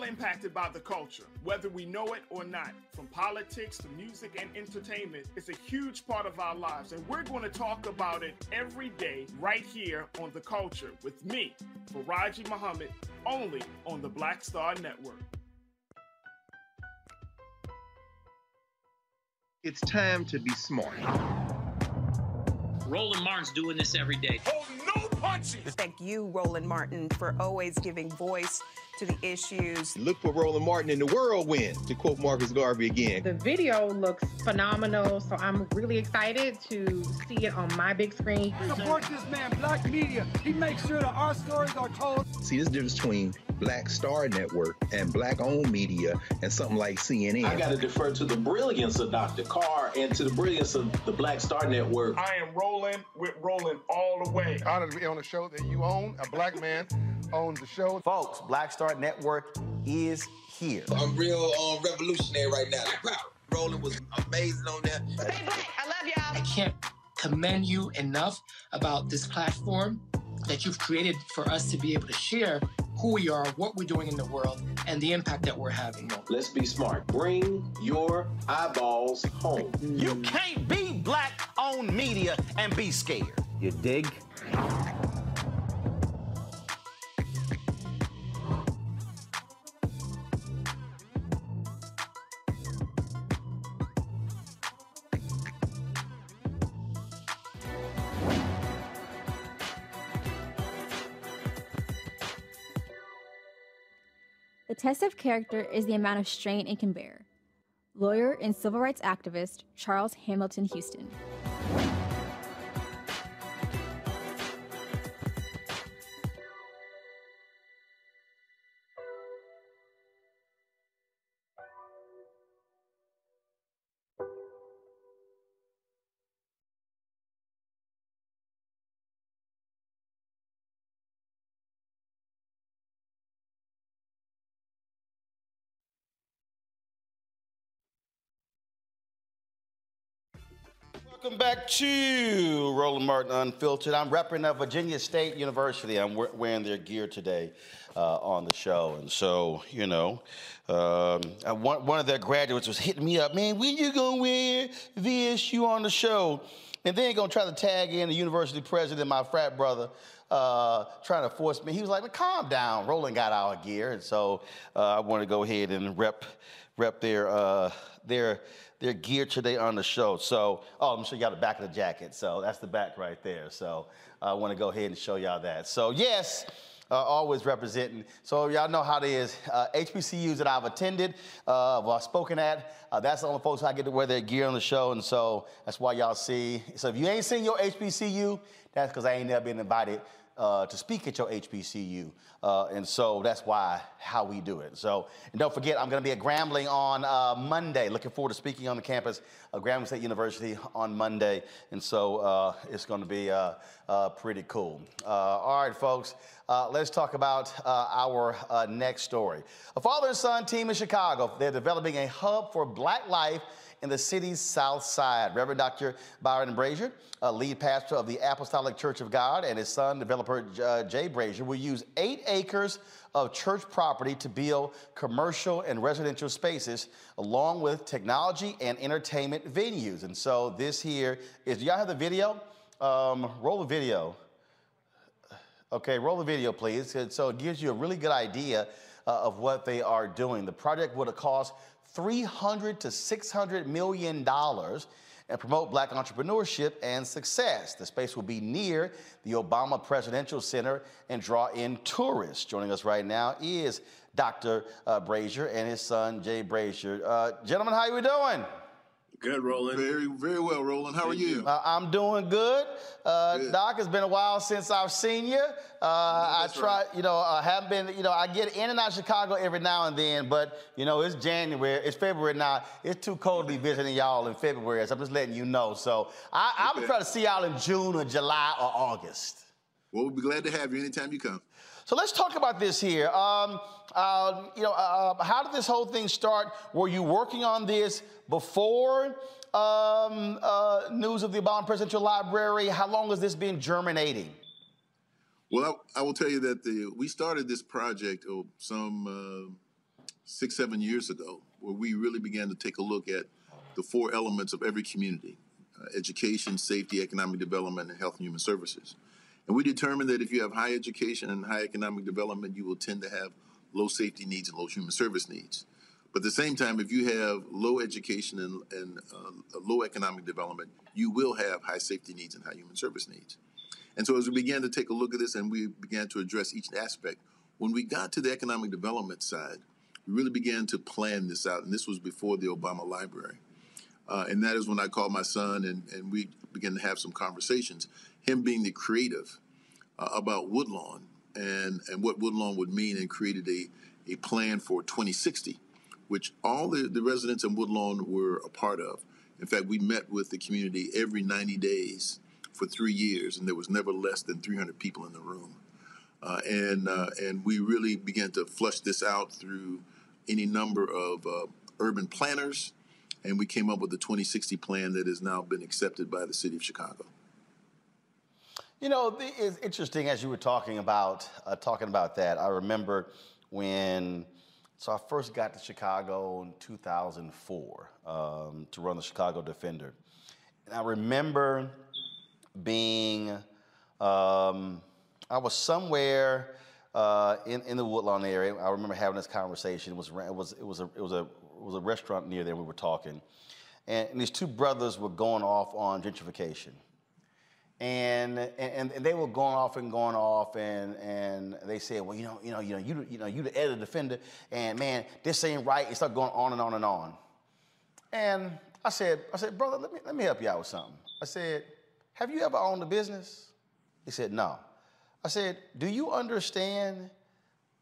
All impacted by the culture, whether we know it or not. From politics to music and entertainment, it's a huge part of our lives, and we're going to talk about it every day right here on The Culture with me, Faraji Muhammad, only on the Black Star Network. It's time to be smart. Roland Martin's doing this every day. Oh, no punches! Thank you, Roland Martin, for always giving voice to the issues. Look for Roland Martin in the whirlwind, to quote Marcus Garvey again. The video looks phenomenal, so I'm really excited to see it on my big screen. Support this man, Black Media. He makes sure that our stories are told. See, this difference between Black Star Network and Black owned media and something like CNN. I got to defer to the brilliance of Dr. Carr and to the brilliance of the Black Star Network. I am rolling with Roland all the way. Honored to be on a show that you own. A black man owns the show. Folks, Black Star Network is here. I'm real um, revolutionary right now. Roland was amazing on that. Hey, Black, I love y'all. I can't commend you enough about this platform that you've created for us to be able to share who we are, what we're doing in the world, and the impact that we're having. Let's be smart. Bring your eyeballs home. You can't be black on media and be scared. You dig? Test of character is the amount of strain it can bear. Lawyer and civil rights activist Charles Hamilton Houston. Welcome back to Roland Martin Unfiltered. I'm repping at Virginia State University. I'm we- wearing their gear today uh, on the show. And so, you know, um, uh, one, one of their graduates was hitting me up, man, when you gonna wear VSU on the show? And then gonna try to tag in the university president, my frat brother, uh, trying to force me. He was like, well, calm down. Roland got our gear. And so uh, I want to go ahead and rep, rep their, uh, their, their gear today on the show. So, oh, I'm sure you got the back of the jacket. So that's the back right there. So I want to go ahead and show y'all that. So yes, uh, always representing. So y'all know how it is. Uh, HBCUs that I've attended, uh, well, I've spoken at, uh, that's the only folks I get to wear their gear on the show. And so that's why y'all see. So if you ain't seen your HBCU, that's because I ain't never been invited uh, to speak at your HBCU. Uh, and so that's why, how we do it. So, and don't forget, I'm going to be at Grambling on uh, Monday. Looking forward to speaking on the campus of Grambling State University on Monday. And so uh, it's going to be uh, uh, pretty cool. all right, folks, let's talk about our next story. A father and son team in Chicago, they're developing a hub for black life in the city's south side. Reverend Dr. Byron Brazier, a lead pastor of the Apostolic Church of God, and his son, developer uh, Jay Brazier, will use eight acres of church property to build commercial and residential spaces, along with technology and entertainment venues. And so this here is, do y'all have the video? Um, roll the video. Okay, roll the video, please. So it gives you a really good idea uh, of what they are doing. The project would have cost 300 to 600 million dollars and promote black entrepreneurship and success. The space will be near the Obama Presidential Center and draw in tourists. Joining us right now is Dr. Uh, Brazier and his son Jay Brazier. Uh, gentlemen, how are we doing? Good, Roland. Very, very well, Roland. How are you? Uh, I'm doing good. Uh, Doc, it's been a while since I've seen you. Uh, I try, right. you know, I haven't been, you know, I get in and out of Chicago every now and then, but, you know, it's January, it's February now. It's too cold to be visiting y'all in February, so I'm just letting you know. So I, I'm Okay. trying to see y'all in June or July or August. Well, we'll be glad to have you anytime you come. So let's talk about this here. Um, uh, you know, uh, how did this whole thing start? Were you working on this before um, uh, news of the Obama Presidential Library? How long has this been germinating? Well, I, I, will tell you that the we started this project oh, some uh, six, seven years ago, where we really began to take a look at the four elements of every community: uh, education, safety, economic development, and health and human services. And we determined that if you have high education and high economic development, you will tend to have low safety needs and low human service needs. But at the same time, if you have low education and, and uh, low economic development, you will have high safety needs and high human service needs. And so as we began to take a look at this and we began to address each aspect, when we got to the economic development side, we really began to plan this out. And this was before the Obama Library. Uh, and that is when I called my son and, and we began to have some conversations. Him being the creative uh, about Woodlawn and, and what Woodlawn would mean and created a, a plan for 2060, which all the, the residents in Woodlawn were a part of. In fact, we met with the community every 90 days for three years, and there was never less than 300 people in the room. Uh, and uh, and we really began to flush this out through any number of uh, urban planners, and we came up with the 2060 plan that has now been accepted by the city of Chicago. You know, it's interesting as you were talking about uh, talking about that. I remember when. So I first got to Chicago in 2004 um, to run the Chicago Defender. And I remember being, um, I was somewhere uh, in, in the Woodlawn area. I remember having this conversation. It was, it was, it was, a, it was, a, it was a restaurant near there. We were talking. And, and these two brothers were going off on gentrification. And, and, and they were going off and going off, and, and they said, well, you know, you know, you know, you, you know, you the editor defender, and man, this ain't right. It started going on and on and on. And I said, I said, brother, let me, let me help you out with something. I said, have you ever owned a business? He said, No. I said, Do you understand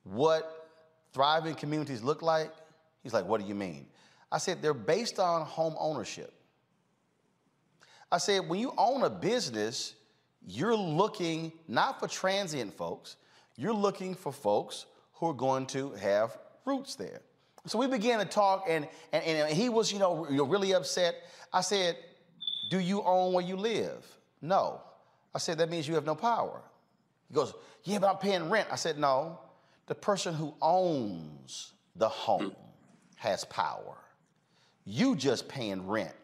what thriving communities look like? He's like, What do you mean? I said, They're based on home ownership. I said, When you own a business, you're looking not for transient folks, you're looking for folks who are going to have roots there. So we began to talk, and, and, and he was, you know, really upset. I said, Do you own where you live? No. I said, That means you have no power. He goes, Yeah, but I'm paying rent. I said, No. The person who owns the home mm. has power. You just paying rent.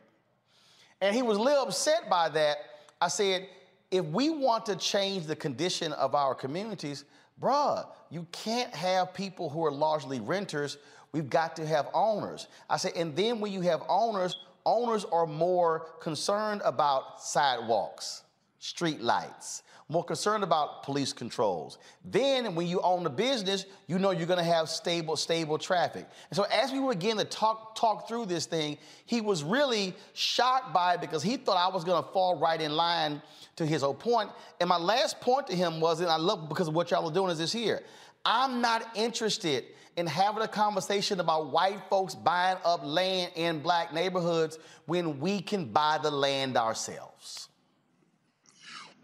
And he was a little upset by that. I said, if we want to change the condition of our communities, bruh, you can't have people who are largely renters. We've got to have owners. I said, and then when you have owners, owners are more concerned about sidewalks, street lights, more concerned about police controls. Then when you own a business, you know you're gonna have stable, stable traffic. And so as we were beginning to talk, talk through this thing, he was really shocked by it because he thought I was gonna fall right in line to his whole point. And my last point to him was, and I love because of what y'all are doing is this here. I'm not interested in having a conversation about white folks buying up land in black neighborhoods when we can buy the land ourselves.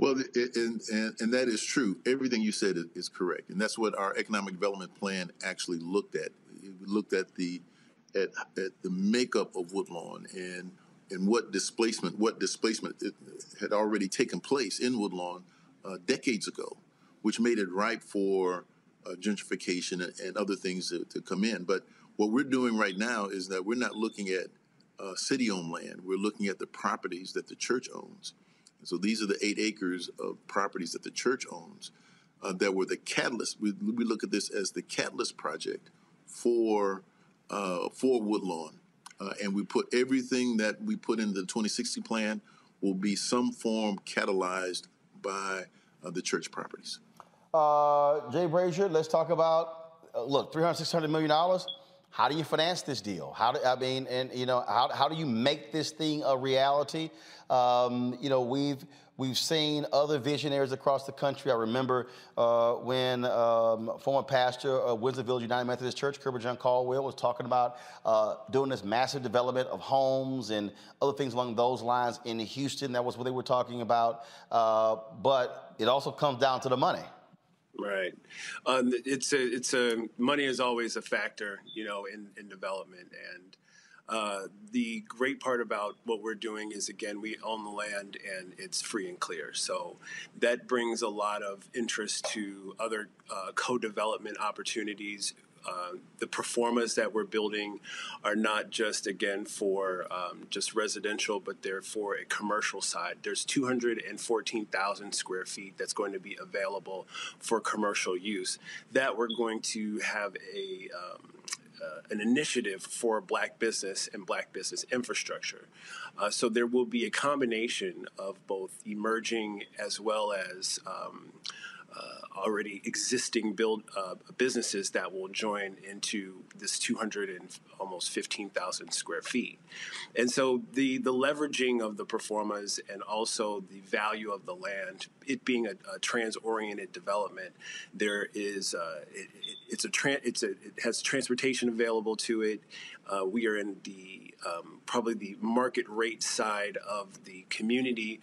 Well, and, and, and that is true. Everything you said is, correct, and that's what our economic development plan actually looked at. It looked at the at, at the makeup of Woodlawn and and what displacement what displacement had already taken place in Woodlawn uh, decades ago, which made it ripe for uh, gentrification and, and, other things to, to, come in. But what we're doing right now is that we're not looking at uh, city-owned land. We're looking at the properties that the church owns. So these are the eight acres of properties that the church owns uh, that were the catalyst. We, we, look at this as the catalyst project for uh, for Woodlawn, uh, and we put everything that we put in the 2060 plan will be some form catalyzed by uh, the church properties. Uh, Jay Brazier, let's talk about uh, look, 300, 600 million dollars. How do you finance this deal? How do I mean, and you know, how, how do you make this thing a reality? Um, you know, we've we've seen other visionaries across the country. I remember uh, when um, former pastor of Windsor Village United Methodist Church, Kirbyjon Caldwell, was talking about uh, doing this massive development of homes and other things along those lines in Houston. That was what they were talking about. Uh, but it also comes down to the money. Right. Um, it's a it's a money is always a factor, you know, in in development, and Uh, the great part about what we're doing is, again, we own the land and it's free and clear. So that brings a lot of interest to other uh, co development opportunities uh, the pro formas that we're building are not just again for um, just residential, but they're for a commercial side. There's 214,000 square feet that's going to be available for commercial use. That we're going to have a um, uh, an initiative for black business and black business infrastructure. Uh, so there will be a combination of both emerging as well as um, already existing build uh, businesses that will join into this 200 and almost 15,000 square feet. And so the the leveraging of the pro formas and also the value of the land, it being a, a trans-oriented development, there is uh, it, it, it's a tra- it's a it has transportation available to it. Uh, we are in the um, probably the market rate side of the community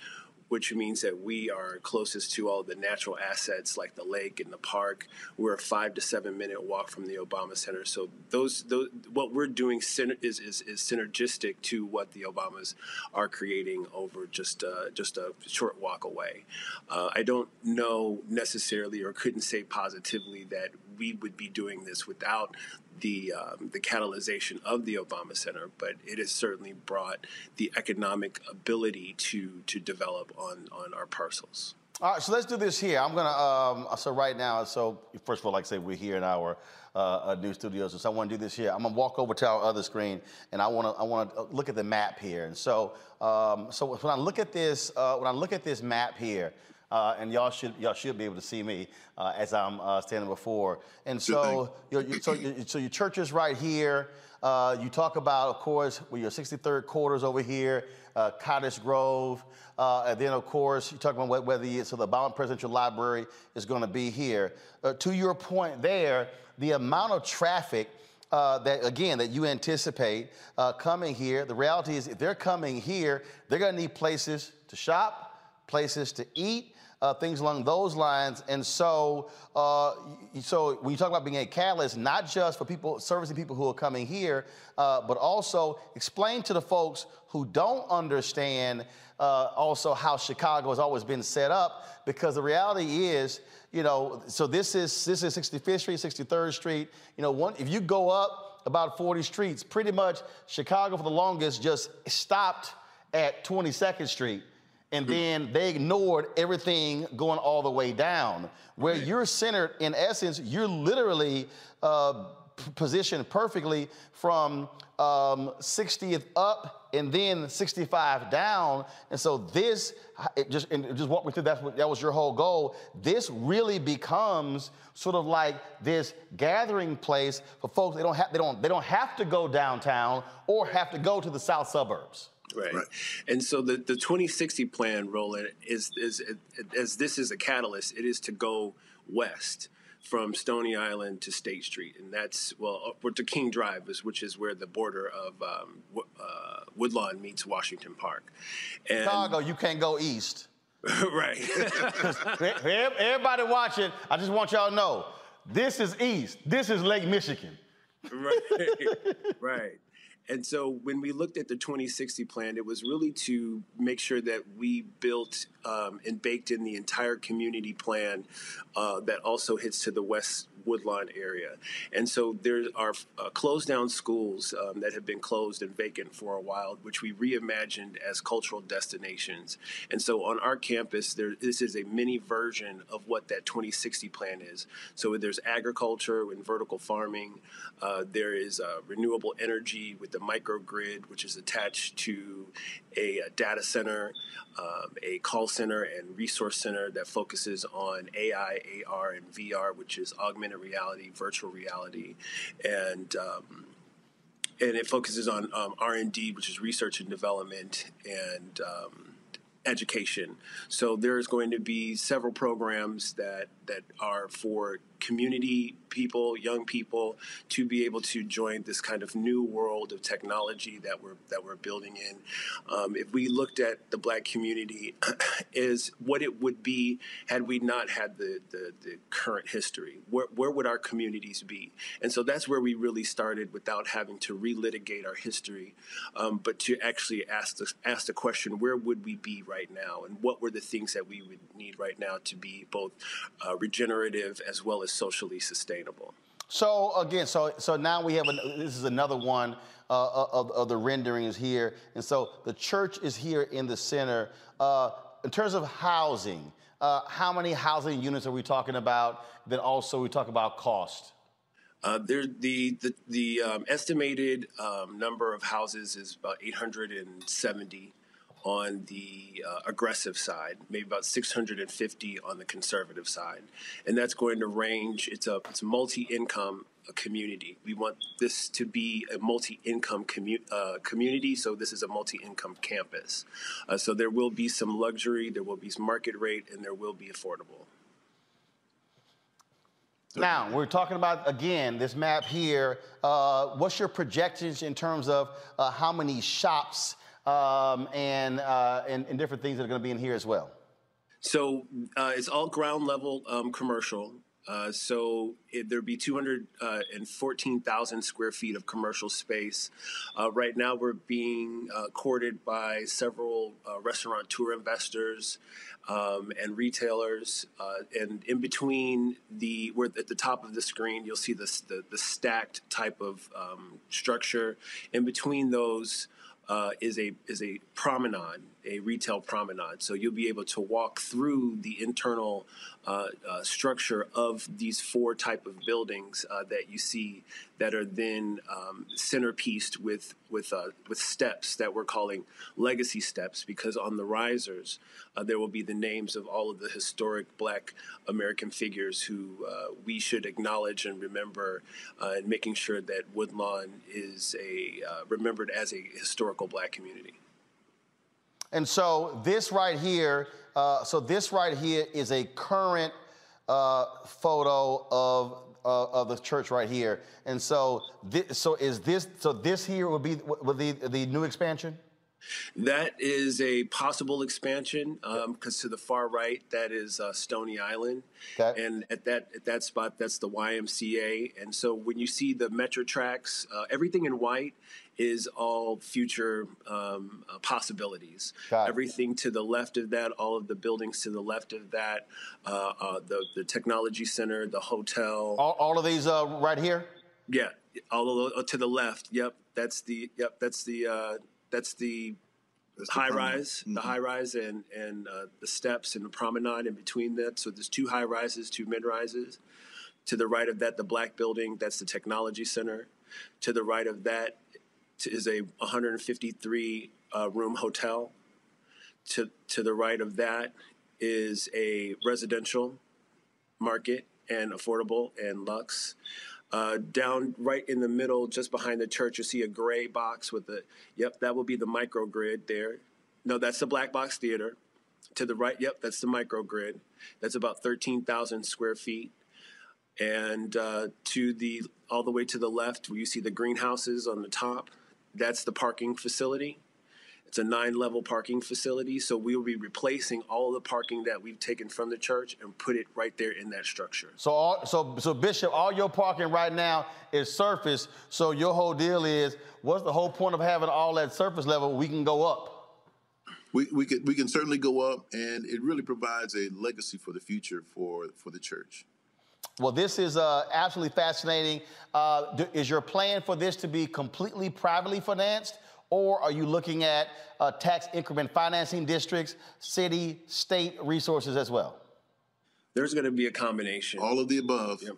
which means that we are closest to all the natural assets like the lake and the park. We're a five to seven minute walk from the Obama Center. So those, those what we're doing is, is, is synergistic to what the Obamas are creating over just uh, just a short walk away. Uh, I don't know necessarily or couldn't say positively that we would be doing this without the um, the catalyzation of the Obama Center, but it has certainly brought the economic ability to to develop on on our parcels. All right, so let's do this here. I'm gonna um, so right now. So first of all, like I say, we're here in our uh, new studios, and so I want to do this here. I'm gonna walk over to our other screen, and I want to I want to look at the map here. And so um, so when I look at this uh, when I look at this map here. Uh, and y'all should y'all should be able to see me uh, as I'm uh, standing before. And so, your, your, so, your, so your church is right here. Uh, you talk about, of course, with your 63rd quarters over here, uh, Cottage Grove, uh, and then of course you talk about whether you, so the Obama Presidential Library is going to be here. to your point there, the amount of traffic. Uh, that again that you anticipate uh, coming here. The reality is, if they're coming here, they're going to need places to shop, places to eat, uh, things along those lines. And so, uh, so when you talk about being a catalyst, not just for people servicing people who are coming here, uh, but also explain to the folks who don't understand uh, also how Chicago has always been set up. Because the reality is, you know, so this is this is 65th Street, 63rd Street. You know, one if you go up about 40 streets, pretty much Chicago for the longest just stopped at 22nd Street and then they ignored everything going all the way down. Where you're centered, in essence, you're literally uh, positioned perfectly from um, 60th up and then 65 down. And so this, just just walk me through. That's what, that was your whole goal. This really becomes sort of like this gathering place for folks. They don't have they don't they don't have to go downtown or have to go to the south suburbs. Right. right. And so the, the 2060 plan, Roland, is, is, as this is a catalyst, it is to go west from Stony Island to State Street, and that's well, upward to King Drive, is, which is where the border of um, uh, Woodlawn meets Washington Park. And Chicago, you can't go east. [LAUGHS] right. [LAUGHS] everybody watching, I just want y'all to know, this is east. This is Lake Michigan. right. [LAUGHS] Right. And so when we looked at the 2060 plan, it was really to make sure that we built um, and baked in the entire community plan uh, that also hits to the west Woodlawn area. And so there are uh, closed down schools um, that have been closed and vacant for a while, which we reimagined as cultural destinations. And so on our campus, there, this is a mini version of what that 2060 plan is. So there's agriculture and vertical farming. Uh, there is uh, renewable energy with the microgrid, which is attached to a, a data center, um, a call center, and resource center that focuses on AI, AR, and VR, which is augmented reality, virtual reality, and um, and it focuses on um, R and D, which is research and development, and um, education. So there's going to be several programs that that are for community people, young people, to be able to join this kind of new world of technology that we're that we're building in. Um, if we looked at the Black community, [CLEARS THROAT] is what it would be had we not had the the, the current history. Where, where would our communities be? And so that's where we really started without having to relitigate our history, um, but to actually ask the, ask the question, where would we be right now? And what were the things that we would need right now to be both uh, regenerative as well as socially sustainable? So again, so so now we have an, this is another one uh, of, of, the renderings here, and so the church is here in the center. Uh, in terms of housing, uh, how many housing units are we talking about? Then also we talk about cost. Uh, there, the the, the um, estimated um, number of houses is about 870 on the uh, aggressive side, maybe about 650 on the conservative side, and that's going to range. It's a it's multi-income community. We want this to be a multi-income commu- uh, community, so this is a multi-income campus. Uh, so there will be some luxury, there will be market rate, and there will be affordable. Now, we're talking about, again, this map here. Uh, what's your projections in terms of uh, how many shops um, and, uh, and, and, different things that are going to be in here as well? So uh, it's all ground level um, commercial. Uh, so there'd be 214,000 uh, square feet of commercial space. Uh, right now, we're being uh, courted by several uh, restaurant tour investors um, and retailers. And in between the, we're at the top of the screen, you'll see the, the stacked type of um, structure. In between those, uh, is a is a promenade, a retail promenade. So you'll be able to walk through the internal uh, uh, structure of these four type of buildings uh, that you see that are then um, centerpieced with with uh, with steps that we're calling legacy steps because on the risers uh, there will be the names of all of the historic Black American figures who uh, we should acknowledge and remember, and making sure that Woodlawn is a remembered as a historical Black community. And so this right here uh, so this right here is a current uh, photo of uh, of the church right here. And so, this, so is this? So this here would be will the the new expansion. That is a possible expansion because um, to the far right, that is uh, Stony Island, okay. and at that at that spot, that's the YMCA. And so when you see the Metra tracks, uh, everything in white is all future um, uh, possibilities. Everything to the left of that, all of the buildings to the left of that, uh, uh, the the technology center, the hotel. All, all of these uh, right here. Yeah, all of, to the left. Yep, that's the yep that's the uh, that's the that's high the rise, mm-hmm. the high rise, and and uh, the steps and the promenade in between that. So there's two high rises, two mid rises. To the right of that, the black building, that's the technology center. To the right of that is a 153 uh, room hotel. To, to the right of that is a residential market and affordable and luxe. Uh, down right in the middle, just behind the church, you see a gray box with the, yep, that will be the microgrid there. No, that's the black box theater. To the right, yep, that's the microgrid. That's about 13,000 square feet. And uh, to the all the way to the left, where you see the greenhouses on the top, that's the parking facility. It's a nine level parking facility. So we will be replacing all the parking that we've taken from the church and put it right there in that structure. So, all, so, so Bishop, all your parking right now is surface. So your whole deal is what's the whole point of having all that surface level? We can go up. We, we, can, we can certainly go up, and it really provides a legacy for the future for, for the church. Well, this is uh, absolutely fascinating. Uh, is your plan for this to be completely privately financed, or are you looking at uh, tax increment financing districts, city, state resources as well? There's going to be a combination. All of the above. Yep.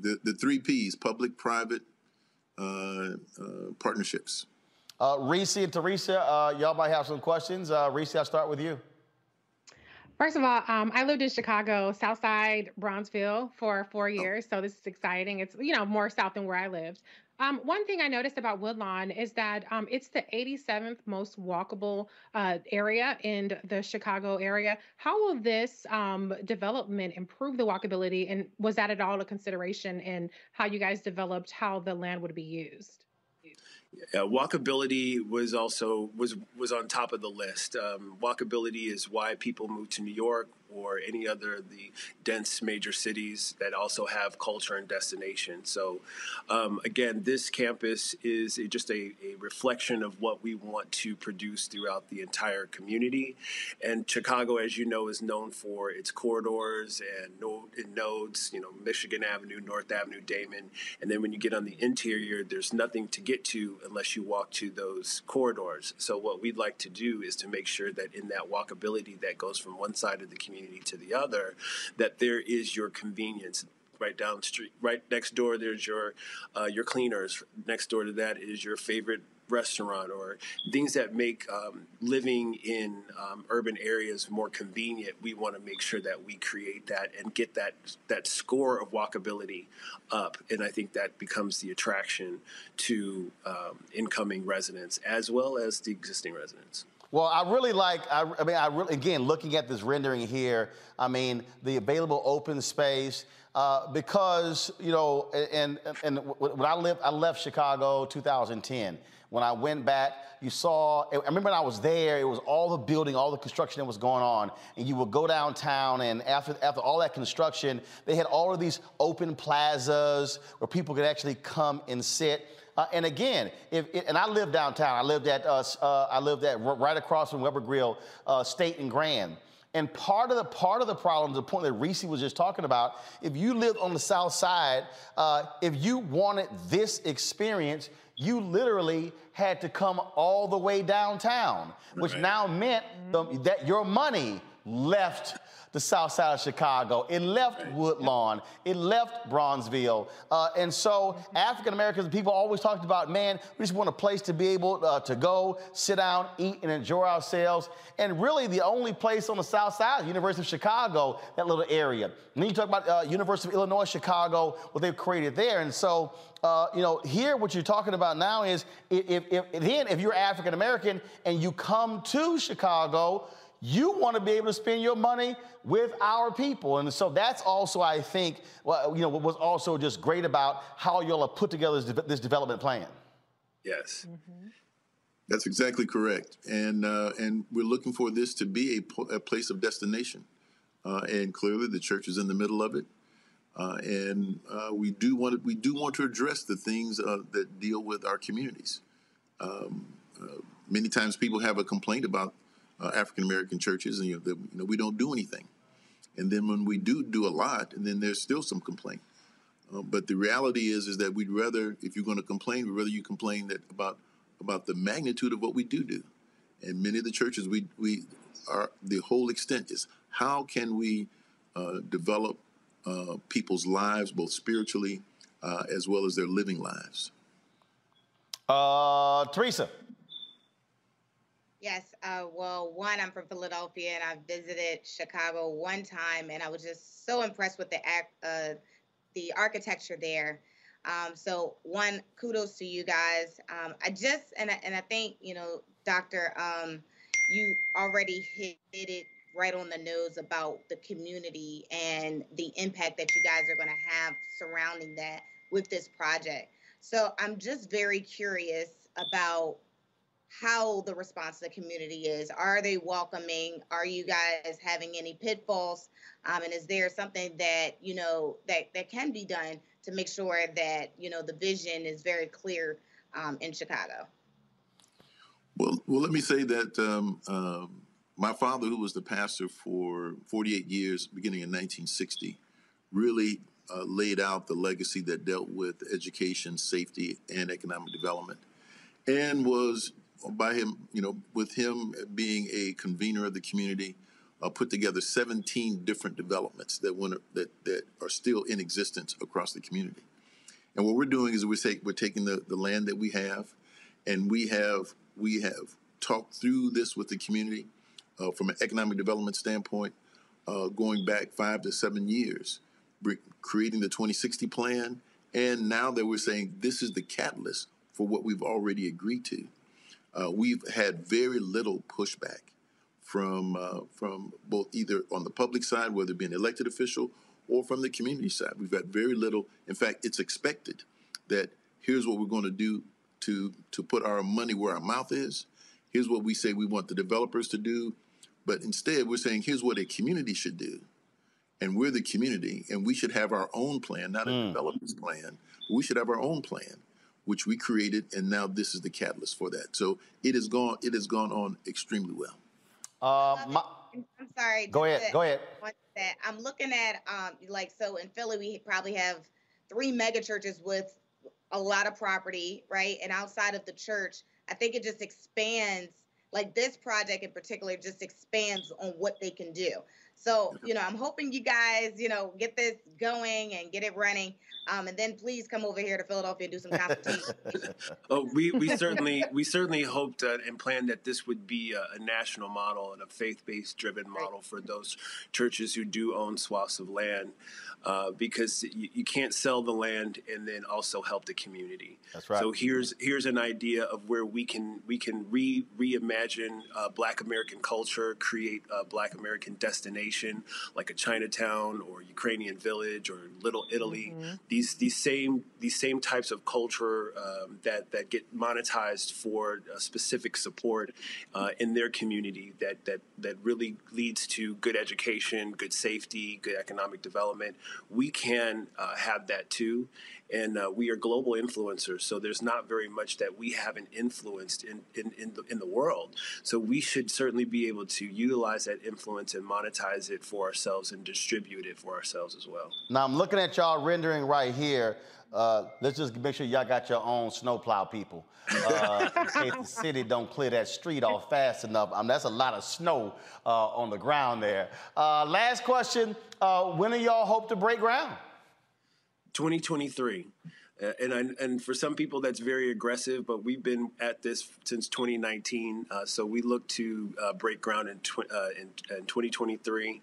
The, the three P's public, private, uh, uh, partnerships. Uh, Reese and Teresa, y'all might have some questions. Reese, I'll start with you. First of all, um, I lived in Chicago, Southside, Bronzeville for four years. So this is exciting. It's, you know, more south than where I lived. Um, one thing I noticed about Woodlawn is that um, it's the 87th most walkable uh, area in the Chicago area. How will this um, development improve the walkability? And was that at all a consideration in how you guys developed how the land would be used? Yeah, walkability was also was was on top of the list. Um, walkability is why people move to New York or any other of the dense major cities that also have culture and destination. So, um, again, this campus is just a, a, reflection of what we want to produce throughout the entire community. And Chicago, as you know, is known for its corridors and, node, and nodes. You know, Michigan Avenue, North Avenue, Damen. and then when you get on the interior, there's nothing to get to unless you walk to those corridors. So, what we'd like to do is to make sure that in that walkability that goes from one side of the community community to the other, that there is your convenience right down the street, right next door. There's your uh, your cleaners. Next door to that is your favorite restaurant or things that make um, living in um, urban areas more convenient. We want to make sure that we create that and get that that score of walkability up, and I think that becomes the attraction to um, incoming residents as well as the existing residents. Well, I really like, I, I, mean, I really, again, looking at this rendering here, I mean, the available open space, uh, because, you know, and, and when I lived, I left Chicago 2010. When I went back, you saw, I remember when I was there, it was all the building, all the construction that was going on. And you would go downtown, and after, after all that construction, they had all of these open plazas where people could actually come and sit. Uh, and again, if, and I live downtown. I lived at uh, uh, I lived at right across from Weber Grill, uh, State and Grand. And part of the part of the problem, the point that Reese was just talking about, if you lived on the South Side, uh, if you wanted this experience, you literally had to come all the way downtown, which right. now meant the, that your money left the south side of Chicago. It left Woodlawn. It left Bronzeville. Uh, and so African Americans, people always talked about, man, we just want a place to be able uh, to go, sit down, eat, and enjoy ourselves. And really, the only place on the south side University of Chicago, that little area. And then you talk about uh, University of Illinois Chicago, what they've created there. And so uh, you know, here what you're talking about now is if, if, if then if you're African American and you come to Chicago, you want to be able to spend your money with our people. And so that's also, I think, well, you know, what was also just great about how y'all have put together this, this development plan. Yes. Mm-hmm. That's exactly correct. And, uh, and we're looking for this to be a, a place of destination. Uh, and clearly the church is in the middle of it. Uh, and uh, we do want to, we do want to address the things uh, that deal with our communities. Um, uh, many times people have a complaint about uh, African American churches, and you know, the, you know, we don't do anything. And then when we do do a lot, and then there's still some complaint. Uh, but the reality is, is that we'd rather, if you're going to complain, we'd rather you complain that about about the magnitude of what we do do. And many of the churches, we we are the whole extent is how can we uh, develop uh, people's lives, both spiritually uh, as well as their living lives. Uh, Teresa. Yes. Uh, well, one, I'm from Philadelphia and I visited Chicago one time, and I was just so impressed with the uh, the architecture there. Um, so, one, kudos to you guys. Um, I just and I, and I think you know, Doctor, um, you already hit it right on the nose about the community and the impact that you guys are going to have surrounding that with this project. So, I'm just very curious about how the response to the community is. Are they welcoming? Are you guys having any pitfalls? Um, and is there something that you know that that can be done to make sure that you know the vision is very clear um, in Chicago? Well, well, let me say that um, um my father, who was the pastor for 48 years, beginning in 1960, really uh, laid out the legacy that dealt with education, safety, and economic development, and was by him, you know, with him being a convener of the community, uh, put together 17 different developments that went, that that are still in existence across the community. And what we're doing is we're, take, we're taking the, the land that we have, and we have we have talked through this with the community uh, from an economic development standpoint, uh, going back five to seven years, creating the 2060 plan And now that we're saying this is the catalyst for what we've already agreed to, uh, we've had very little pushback from uh, from both either on the public side, whether it be an elected official, or from the community side. We've had very little. In fact, it's expected that here's what we're going to do to to put our money where our mouth is. Here's what we say we want the developers to do, but instead we're saying here's what a community should do, and we're the community, and we should have our own plan, not a developer's plan. We should have our own plan, which we created, and now this is the catalyst for that. So it has gone it has gone on extremely well. Uh, my, I'm sorry. Go ahead, go ahead. That I'm looking at um like so in Philly we probably have three mega churches with a lot of property, right? And outside of the church, I think it just expands like this project in particular just expands on what they can do. So, you know, I'm hoping you guys, you know, get this going and get it running. Um, and then please come over here to Philadelphia and do some consultation. [LAUGHS] Oh, we, we certainly we certainly hoped uh, and planned that this would be a, a national model and a faith-based driven model for those churches who do own swaths of land, uh, because you, you can't sell the land and then also help the community. That's right. So here's here's an idea of where we can we can re reimagine uh, Black American culture, create a Black American destination like a Chinatown or Ukrainian village or Little Italy. These these same these same types of culture um, that that get monetized for specific support uh, in their community that that that really leads to good education, good safety, good economic development. We can uh, have that too and uh, we are global influencers. So there's not very much that we haven't influenced in in in the, in the world. So we should certainly be able to utilize that influence and monetize it for ourselves and distribute it for ourselves as well. Now I'm looking at y'all rendering right here. Uh, let's just make sure y'all got your own snowplow people. Uh, in case the [LAUGHS] city don't clear that street off fast enough. I mean, that's a lot of snow uh, on the ground there. Uh, last question: uh, When do y'all hope to break ground? 2023. Uh, and I, and for some people that's very aggressive, but we've been at this since 2019. Uh, so we look to uh, break ground in, tw- uh, in, in 2023,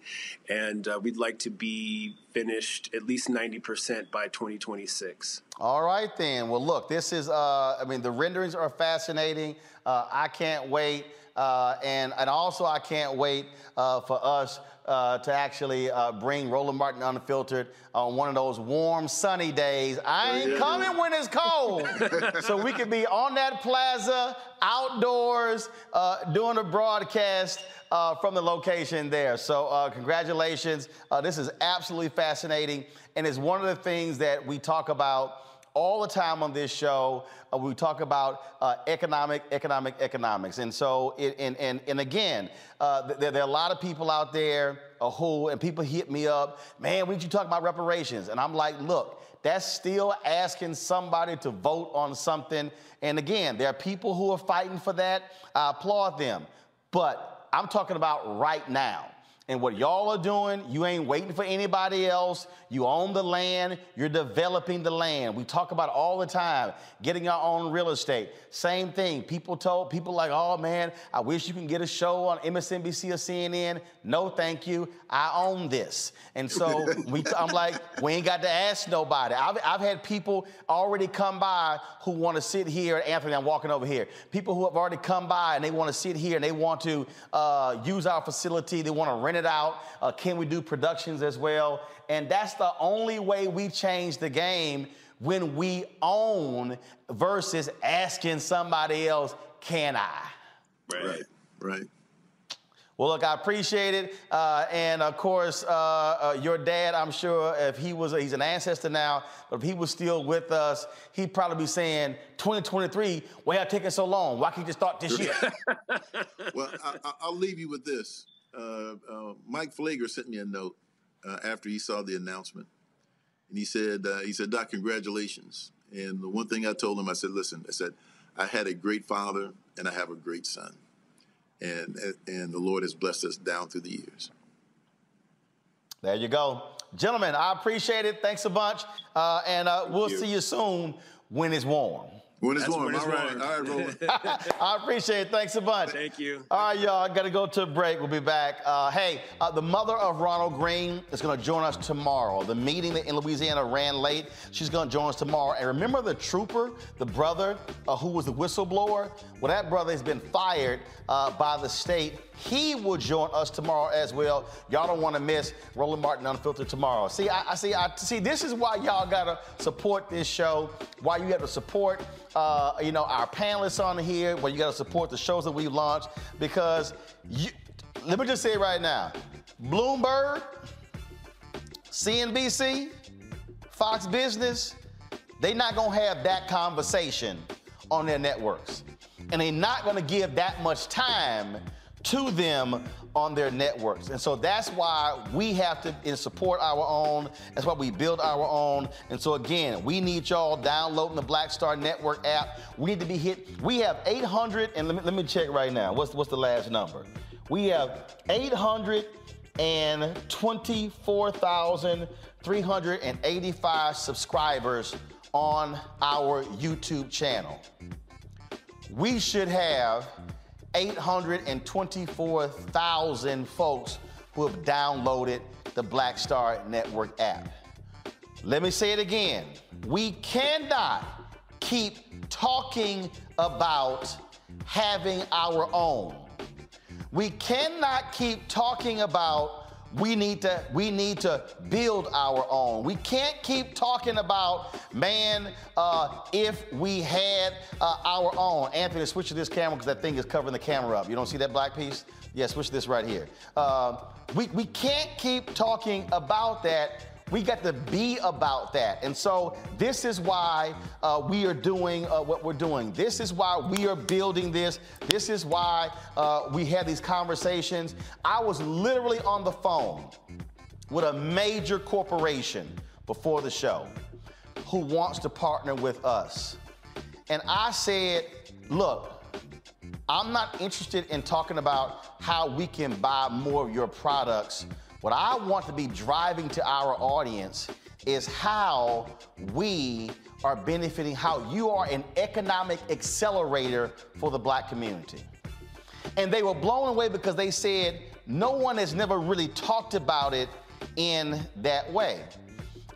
and uh, we'd like to be finished at least 90% by 2026. All right, then. Well, look, this is, uh, I mean, the renderings are fascinating. I can't wait. And, and also, I can't wait for us uh, to actually uh, bring Roland Martin Unfiltered on one of those warm, sunny days. I ain't coming when it's cold. [LAUGHS] so we could be on that plaza, outdoors, uh, doing a broadcast uh, from the location there. So, uh, congratulations. Uh, this is absolutely fascinating. And it's one of the things that we talk about all the time on this show. Uh, we talk about uh, economic, economic, economics. And so, it, and, and, and again, uh, there, there are a lot of people out there uh, who, and people hit me up, man, when did you talk about reparations? And I'm like, look, that's still asking somebody to vote on something. And again, there are people who are fighting for that. I applaud them. But I'm talking about right now. And what y'all are doing, you ain't waiting for anybody else. You own the land, you're developing the land. We talk about all the time, getting our own real estate. Same thing. People told people like, oh man, I wish you can get a show on MSNBC or CNN. No, thank you. I own this. And so [LAUGHS] we, I'm like, we ain't got to ask nobody. I've, I've had people already come by who want to sit here. Anthony, I'm walking over here. People who have already come by and they want to sit here and they want to uh, use our facility. They want to rent it out. Uh, can we do productions as well? And that's the only way we change the game when we own versus asking somebody else, can I? Right. Right. Well, look, I appreciate it. Uh, and of course, uh, uh, your dad, I'm sure if he was, he's an ancestor now, but if he was still with us, he'd probably be saying, 2023, why are y'all taking so long? Why can't you just start this year? [LAUGHS] well, I, I- I'll leave you with this. Uh, uh, Mike Pfleger sent me a note uh, after he saw the announcement, and he said, uh, "He said, Doc, congratulations." And the one thing I told him, I said, "Listen, I said, I had a great father, and I have a great son, and and the Lord has blessed us down through the years." There you go. Gentlemen, I appreciate it. Thanks a bunch. Uh, and uh, we'll you. see you soon when it's warm. When it's That's warm. when it's All right. warm. All right, Roland. [LAUGHS] I appreciate it. Thanks a bunch. Thank you. All right, y'all. I Got to go to a break. We'll be back. Uh, hey, uh, the mother of Ronald Greene is going to join us tomorrow. The meeting that in Louisiana ran late. She's going to join us tomorrow. And remember the trooper, the brother uh, who was the whistleblower? Well, that brother has been fired uh, by the state. He will join us tomorrow as well. Y'all don't want to miss Roland Martin Unfiltered tomorrow. See, I, I see. I see. This is why y'all gotta support this show. Why you to support, uh, you know, our panelists on here. Why you gotta support the shows that we launch because you. Let me just say it right now. Bloomberg, CNBC, Fox Business, they not gonna have that conversation on their networks. And they're not gonna give that much time to them on their networks. And so that's why we have to support our own. That's why we build our own. And so again, we need y'all downloading the Black Star Network app. We need to be hit. We have 800, and let me, let me check right now. What's, what's the last number? We have 824,385 subscribers on our YouTube channel. We should have 824,000 folks who have downloaded the Black Star Network app. Let me say it again. We cannot keep talking about having our own. We cannot keep talking about we need to we need to build our own. We can't keep talking about man uh, if we had uh, our own. Anthony, switch to this camera because that thing is covering the camera up. You don't see that black piece? Yeah, switch this right here. Uh, we we can't keep talking about that. We got to be about that. And so this is why uh, we are doing uh, what we're doing. This is why we are building this. This is why uh, we had these conversations. I was literally on the phone with a major corporation before the show who wants to partner with us. And I said, look, I'm not interested in talking about how we can buy more of your products. What I want to be driving to our audience is how we are benefiting, how you are an economic accelerator for the black community. And they were blown away because they said, no one has never really talked about it in that way.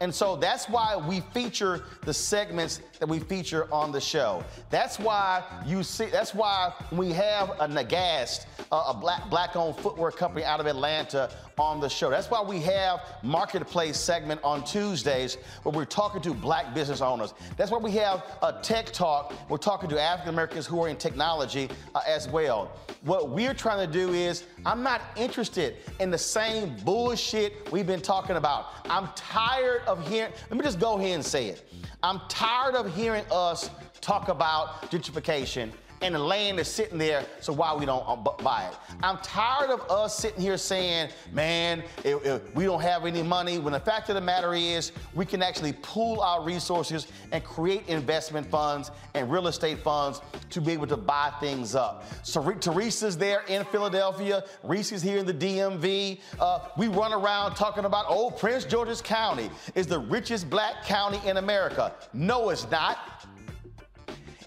And so that's why we feature the segments that we feature on the show. That's why you see, that's why we have a Nagast, uh, a black black-owned footwear company out of Atlanta on the show. That's why we have Marketplace segment on Tuesdays where we're talking to black business owners. That's why we have a Tech Talk. We're talking to African Americans who are in technology uh, as well. What we're trying to do is, I'm not interested in the same bullshit we've been talking about. I'm tired of hearing, let me just go ahead and say it. I'm tired of hearing us talk about gentrification and the land is sitting there, so why we don't um, buy it? I'm tired of us sitting here saying, man, if, if we don't have any money, when the fact of the matter is, we can actually pool our resources and create investment funds and real estate funds to be able to buy things up. So Teresa's there in Philadelphia, Reese is here in the DMV. Uh, we run around talking about, oh, Prince George's County is the richest black county in America. No, it's not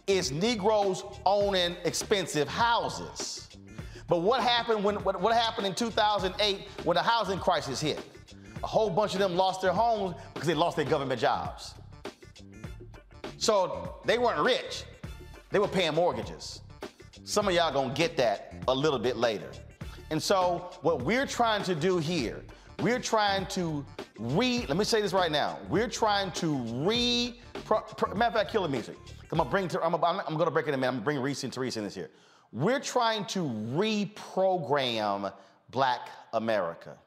is Negroes owning expensive houses. But what happened when what, what happened in 2008 when the housing crisis hit? A whole bunch of them lost their homes because they lost their government jobs. So they weren't rich. They were paying mortgages. Some of y'all gonna get that a little bit later. And so what we're trying to do here, we're trying to re, let me say this right now. We're trying to re, pro, pro, matter of fact, kill the music. I'm gonna bring, I'm, gonna, I'm gonna break it in a minute. I'm gonna bring Reese and Teresa in this here. We're trying to reprogram Black America.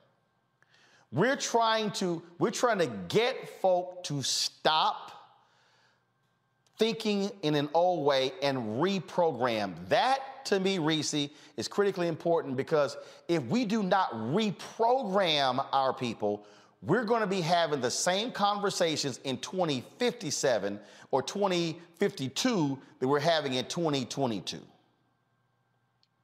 We're trying to, we're trying to get folk to stop thinking in an old way and reprogram. That, to me, Reese, is critically important because if we do not reprogram our people, we're going to be having the same conversations in 2057 or 2052 that we're having in 2022.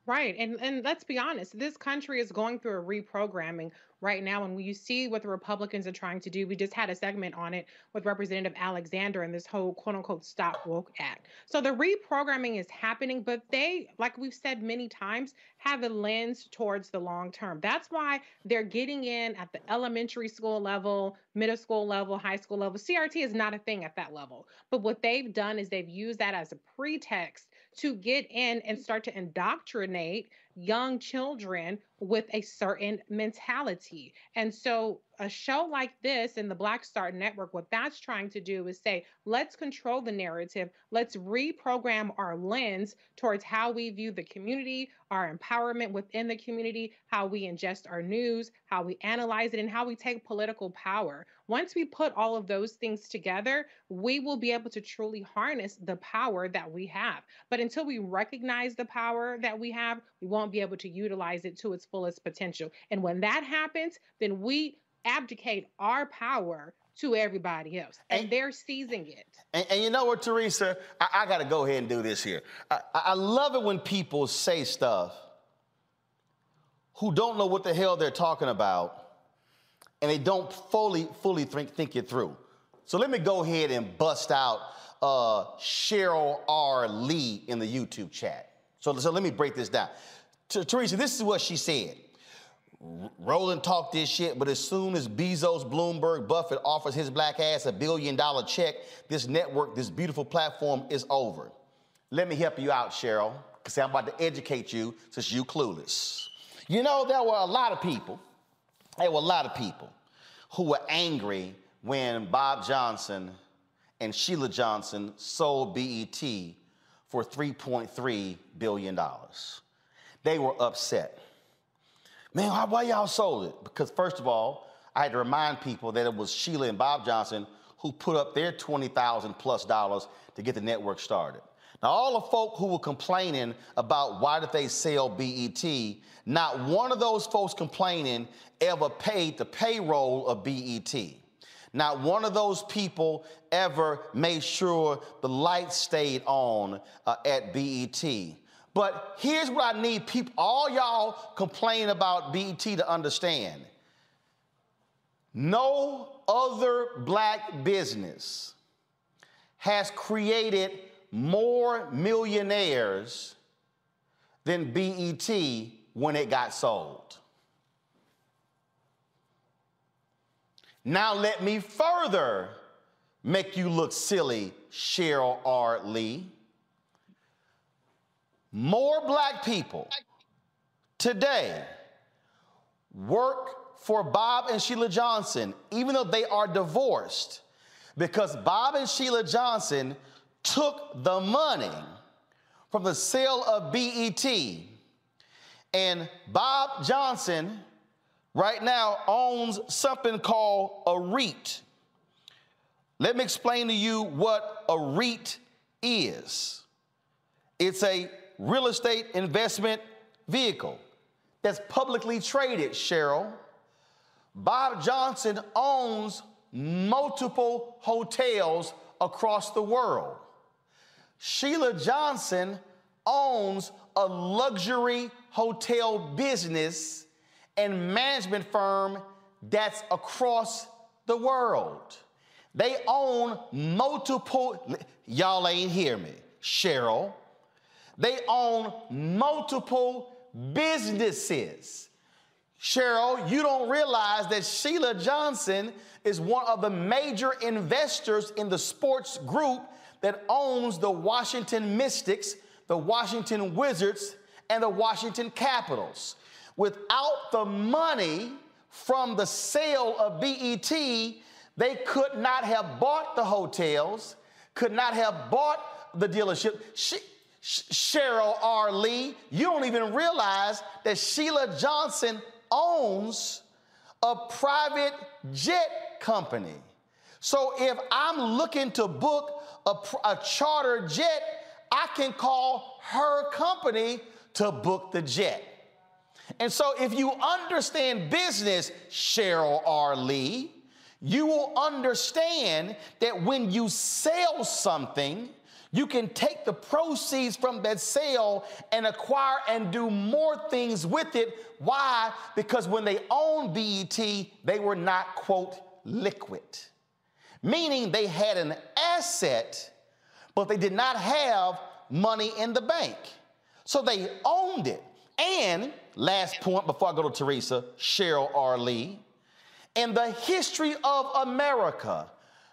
Right. And and let's be honest, this country is going through a reprogramming right now. And when you see what the Republicans are trying to do, we just had a segment on it with Representative Alexander and this whole quote unquote Stop Woke Act. So the reprogramming is happening, but they, like we've said many times, have a lens towards the long term. That's why they're getting in at the elementary school level, middle school level, high school level. CRT is not a thing at that level. But what they've done is they've used that as a pretext to get in and start to indoctrinate young children with a certain mentality. And so a show like this in the Black Star Network, what that's trying to do is say, let's control the narrative. Let's reprogram our lens towards how we view the community, our empowerment within the community, how we ingest our news, how we analyze it, and how we take political power. Once we put all of those things together, we will be able to truly harness the power that we have. But until we recognize the power that we have, we won't be able to utilize it to its fullest potential. And when that happens, then we abdicate our power to everybody else, and, and they're seizing it. And, and, you know what, Teresa? I, I got to go ahead and do this here. I, I love it when people say stuff who don't know what the hell they're talking about, and they don't fully fully think, think it through. So let me go ahead and bust out uh, Cheryl R. Lee in the YouTube chat. So, so let me break this down. T- Teresa, this is what she said. Roland talked this shit, but as soon as Bezos, Bloomberg, Buffett offers his black ass a billion dollar check, this network, this beautiful platform is over. Let me help you out, Cheryl, because I'm about to educate you since you clueless. You know, there were a lot of people, there were a lot of people who were angry when Bob Johnson and Sheila Johnson sold BET for $3.3 billion. They were upset. Man, why, why y'all sold it? Because first of all, I had to remind people that it was Sheila and Bob Johnson who put up their 20,000 plus dollars to get the network started. Now, all the folk who were complaining about why did they sell BET, not one of those folks complaining ever paid the payroll of BET. Not one of those people ever made sure the lights stayed on uh, at BET. But here's what I need people, all y'all complain about BET to understand. No other black business has created more millionaires than BET when it got sold. Now, let me further make you look silly, Cheryl R. Lee. More black people today work for Bob and Sheila Johnson, even though they are divorced, because Bob and Sheila Johnson took the money from the sale of BET. And Bob Johnson right now owns something called a REIT. Let me explain to you what a REIT is. It's a real estate investment vehicle that's publicly traded, Cheryl. Bob Johnson owns multiple hotels across the world. Sheila Johnson owns a luxury hotel business and management firm that's across the world. They own multiple, y'all ain't hear me, Cheryl. They own multiple businesses. Cheryl, you don't realize that Sheila Johnson is one of the major investors in the sports group that owns the Washington Mystics, the Washington Wizards, and the Washington Capitals. Without the money from the sale of BET, they could not have bought the hotels, could not have bought the dealership. She, Cheryl R. Lee, you don't even realize that Sheila Johnson owns a private jet company. So if I'm looking to book a, a charter jet, I can call her company to book the jet. And so if you understand business, Cheryl R. Lee, you will understand that when you sell something, You can take the proceeds from that sale and acquire and do more things with it. Why? Because when they owned BET, they were not, quote, liquid, meaning they had an asset, but they did not have money in the bank. So they owned it. And last point before I go to Teresa, Cheryl R. Lee. In the history of America,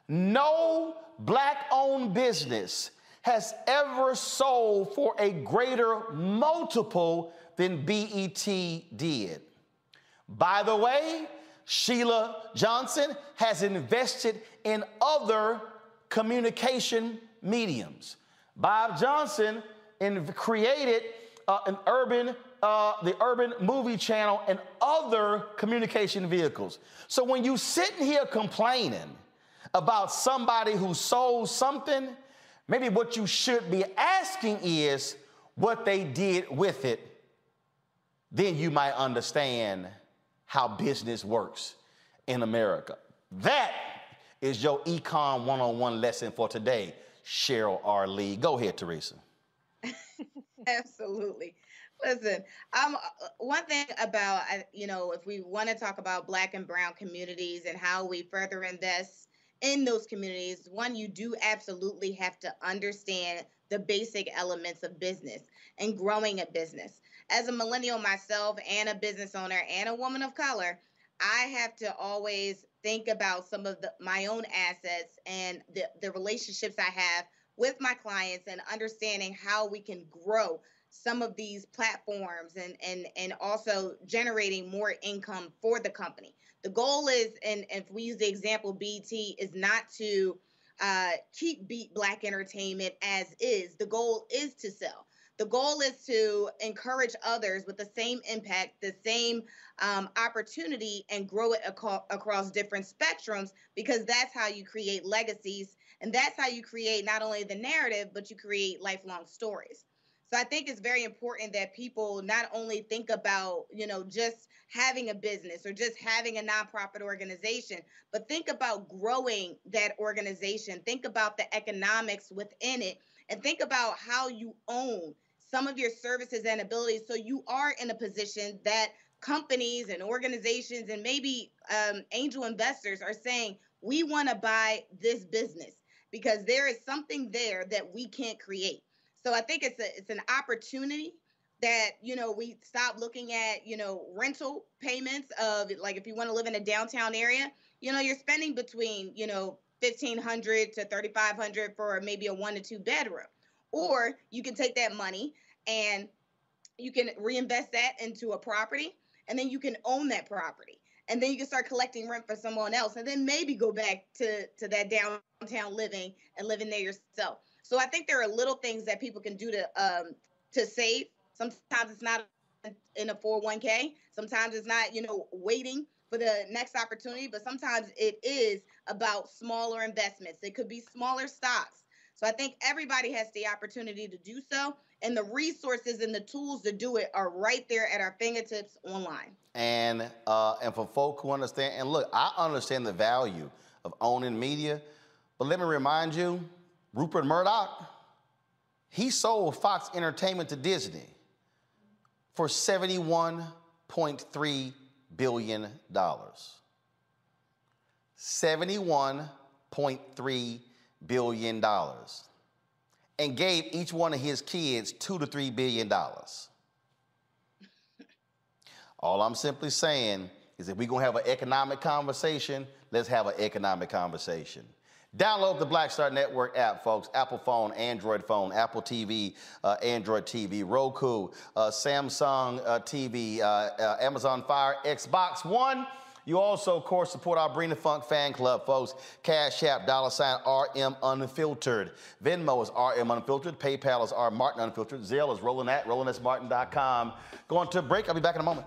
no black owned business has ever sold for a greater multiple than BET did. By the way, Sheila Johnson has invested in other communication mediums. Bob Johnson in, created uh, an urban, uh, the urban movie channel and other communication vehicles. So when you're sitting here complaining about somebody who sold something, maybe what you should be asking is what they did with it. Then you might understand how business works in America. That is your Econ 101 lesson for today, Cheryl R. Lee. Go ahead, Teresa. [LAUGHS] Absolutely. Listen, um, one thing about you know, if we want to talk about Black and Brown communities and how we further invest in those communities, one, you do absolutely have to understand the basic elements of business and growing a business. As a millennial myself, and a business owner, and a woman of color, I have to always think about some of the, my own assets and the, the relationships I have with my clients and understanding how we can grow some of these platforms and and and also generating more income for the company. The goal is, and, if we use the example BT, is not to uh, keep Beat Black Entertainment as is. The goal is to sell. The goal is to encourage others with the same impact, the same um, opportunity, and grow it ac- across different spectrums because that's how you create legacies and that's how you create not only the narrative, but you create lifelong stories. So I think it's very important that people not only think about, you know, just having a business or just having a nonprofit organization, but think about growing that organization. Think about the economics within it and think about how you own some of your services and abilities so you are in a position that companies and organizations and maybe um, angel investors are saying, we want to buy this business because there is something there that we can't create. So I think it's a it's an opportunity that you know we stop looking at you know rental payments of like if you want to live in a downtown area, you know you're spending between you know 1500 to 3500 for maybe a one to two bedroom. Or you can take that money and you can reinvest that into a property and then you can own that property and then you can start collecting rent for someone else and then maybe go back to to that downtown living and living there yourself so i think there are little things that people can do to um to save. Sometimes it's not in a 401k sometimes it's not you know waiting for the next opportunity but sometimes it is about smaller investments. It could be smaller stocks. So i think everybody has the opportunity to do so and the resources and the tools to do it are right there at our fingertips online. And uh, and for folk who understand, and look, I understand the value of owning media, but let me remind you, Rupert Murdoch, he sold Fox Entertainment to Disney for $71.3 billion. $71.3 billion. And gave each one of his kids two to three billion dollars. All I'm simply saying is if we're to have an economic conversation, let's have an economic conversation. Download the Black Star Network app, folks. Apple phone, Android phone, Apple TV, uh, Android TV, Roku, uh, Samsung uh, TV, uh, uh, Amazon Fire, Xbox One. You also, of course, support our Bring Funk fan club, folks. Cash App, dollar sign RM Unfiltered. Venmo is RM Unfiltered. PayPal is R Martin Unfiltered. Zelle is roland at rolandsmartin.com. Going to break. I'll be back in a moment.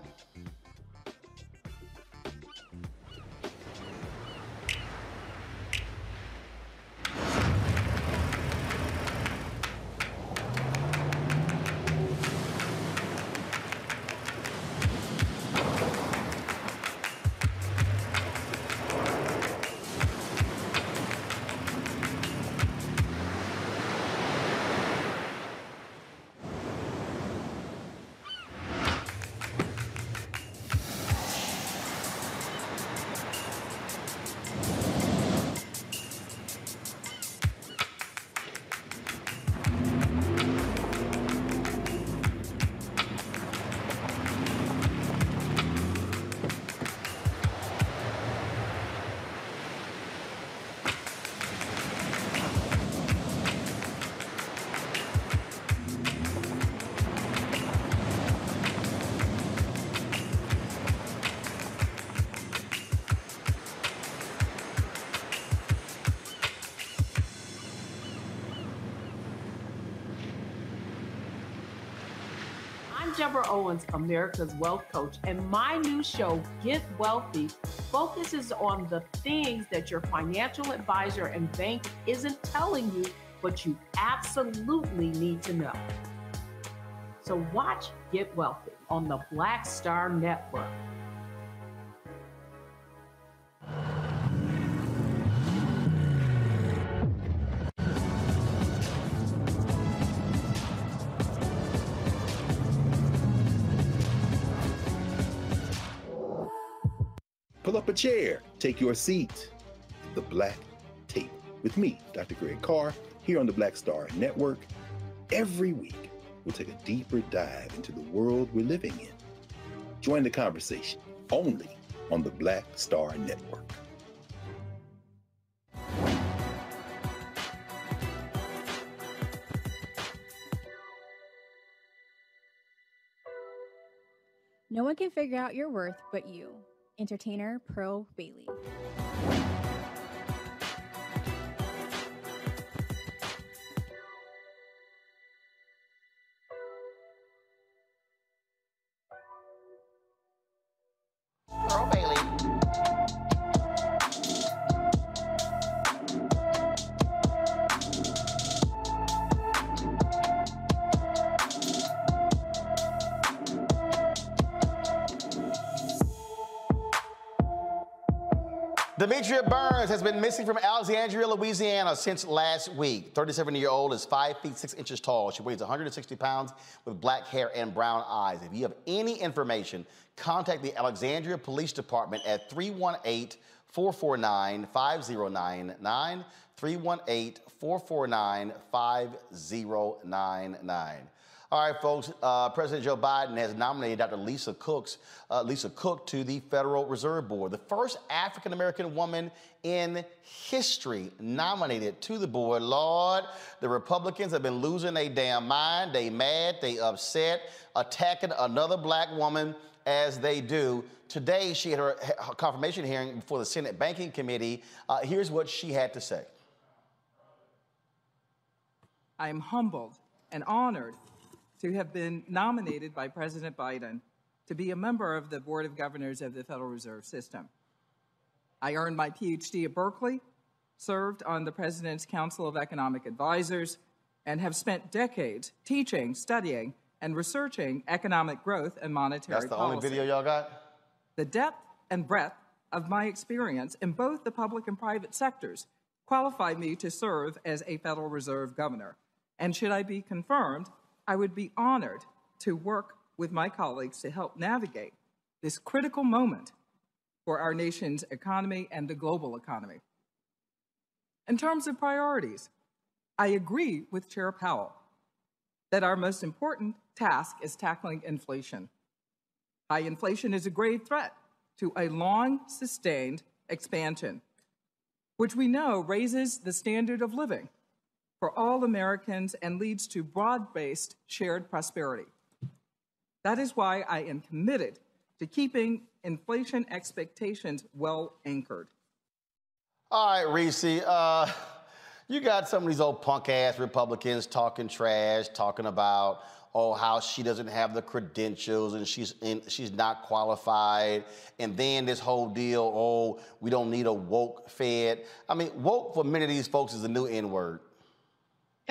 Deborah Owens, America's Wealth Coach, and my new show, Get Wealthy, focuses on the things that your financial advisor and bank isn't telling you, but you absolutely need to know. So watch Get Wealthy on the Black Star Network. Chair, take your seat. The Black Tape with me, Dr. Greg Carr, here on the Black Star Network. Every week, we'll take a deeper dive into the world we're living in. Join the conversation only on the Black Star Network. No one can figure out your worth but you. Entertainer Pearl Bailey. Been missing from Alexandria, Louisiana since last week. 37 year old is 5 feet 6 inches tall. She weighs 160 pounds with black hair and brown eyes. If you have any information, contact the Alexandria Police Department at 318 449 5099. 318 449 5099. All right, folks. Uh, President Joe Biden has nominated Dr. Lisa Cooks, uh, Lisa Cook to the Federal Reserve Board, the first African American woman in history nominated to the board. Lord, the Republicans have been losing their damn mind. They mad, they upset, attacking another black woman as they do. Today, she had her, her confirmation hearing before the Senate Banking Committee. Uh, here's what she had to say. I am humbled and honored to have been nominated by President Biden to be a member of the Board of Governors of the Federal Reserve System. I earned my PhD at Berkeley, served on the President's Council of Economic Advisors, and have spent decades teaching, studying, and researching economic growth and monetary That's the policy. only video y'all got? The depth and breadth of my experience in both the public and private sectors qualify me to serve as a Federal Reserve governor. And should I be confirmed, I would be honored to work with my colleagues to help navigate this critical moment for our nation's economy and the global economy. In terms of priorities, I agree with Chair Powell that our most important task is tackling inflation. High inflation is a grave threat to a long sustained expansion, which we know raises the standard of living for all Americans and leads to broad based shared prosperity. That is why I am committed to keeping inflation expectations well anchored. All right, Reese. Uh, you got some of these old punk ass Republicans talking trash, talking about oh how she doesn't have the credentials and she's in, she's not qualified, and then this whole deal oh we don't need a woke Fed. I mean woke for many of these folks is the new N word.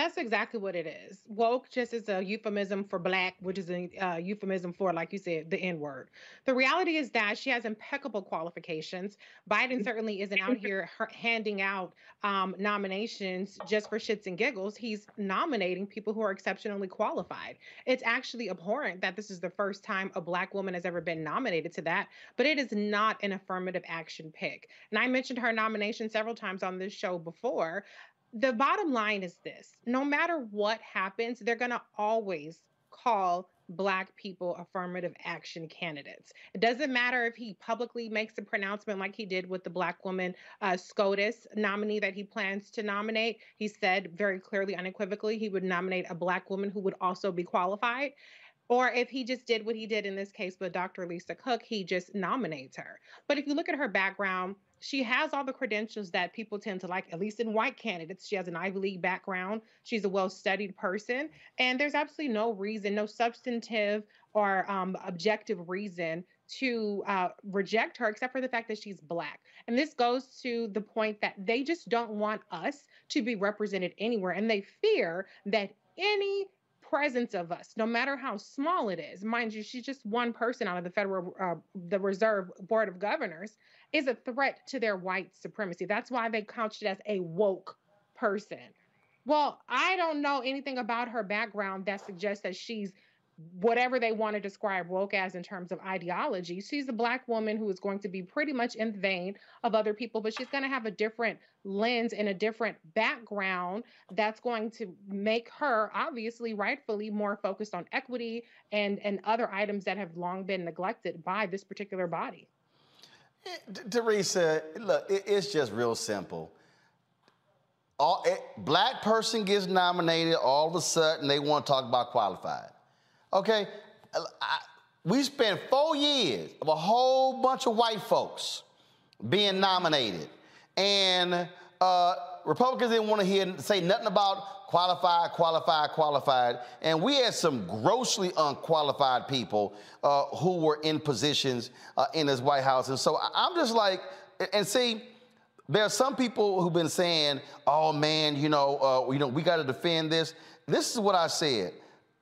That's exactly what it is. Woke just is a euphemism for black, which is a uh, euphemism for, like you said, the N word. The reality is that she has impeccable qualifications. Biden [LAUGHS] certainly isn't out here handing out um, nominations just for shits and giggles. He's nominating people who are exceptionally qualified. It's actually abhorrent that this is the first time a black woman has ever been nominated to that, but it is not an affirmative action pick. And I mentioned her nomination several times on this show before the bottom line is this no matter what happens, they're going to always call Black people affirmative action candidates. It doesn't matter if he publicly makes a pronouncement like he did with the Black woman uh, SCOTUS nominee that he plans to nominate. He said very clearly, unequivocally, he would nominate a Black woman who would also be qualified. Or if he just did what he did in this case with Dr. Lisa Cook, he just nominates her. But if you look at her background, she has all the credentials that people tend to like, at least in white candidates. She has an Ivy League background. She's a well studied person. And there's absolutely no reason, no substantive or um, objective reason to uh, reject her except for the fact that she's black. And this goes to the point that they just don't want us to be represented anywhere. And they fear that any presence of us, no matter how small it is, mind you, she's just one person out of the Federal, uh, the Reserve Board of Governors, is a threat to their white supremacy. That's why they couched it as a woke person. Well, I don't know anything about her background that suggests that she's whatever they want to describe woke as in terms of ideology. She's a black woman who is going to be pretty much in the vein of other people, but she's going to have a different lens and a different background that's going to make her obviously rightfully more focused on equity and and other items that have long been neglected by this particular body. Teresa, look, it, it's just real simple. All, it, black person gets nominated, all of a sudden they want to talk about qualified. Okay, I, we spent four years of a whole bunch of white folks being nominated, and uh, Republicans didn't want to hear say nothing about qualified, qualified, qualified, and we had some grossly unqualified people uh, who were in positions uh, in this White House, and so I'm just like, and see. There are some people who've been saying, "Oh man, you know, uh, you know, we got to defend this." This is what I said.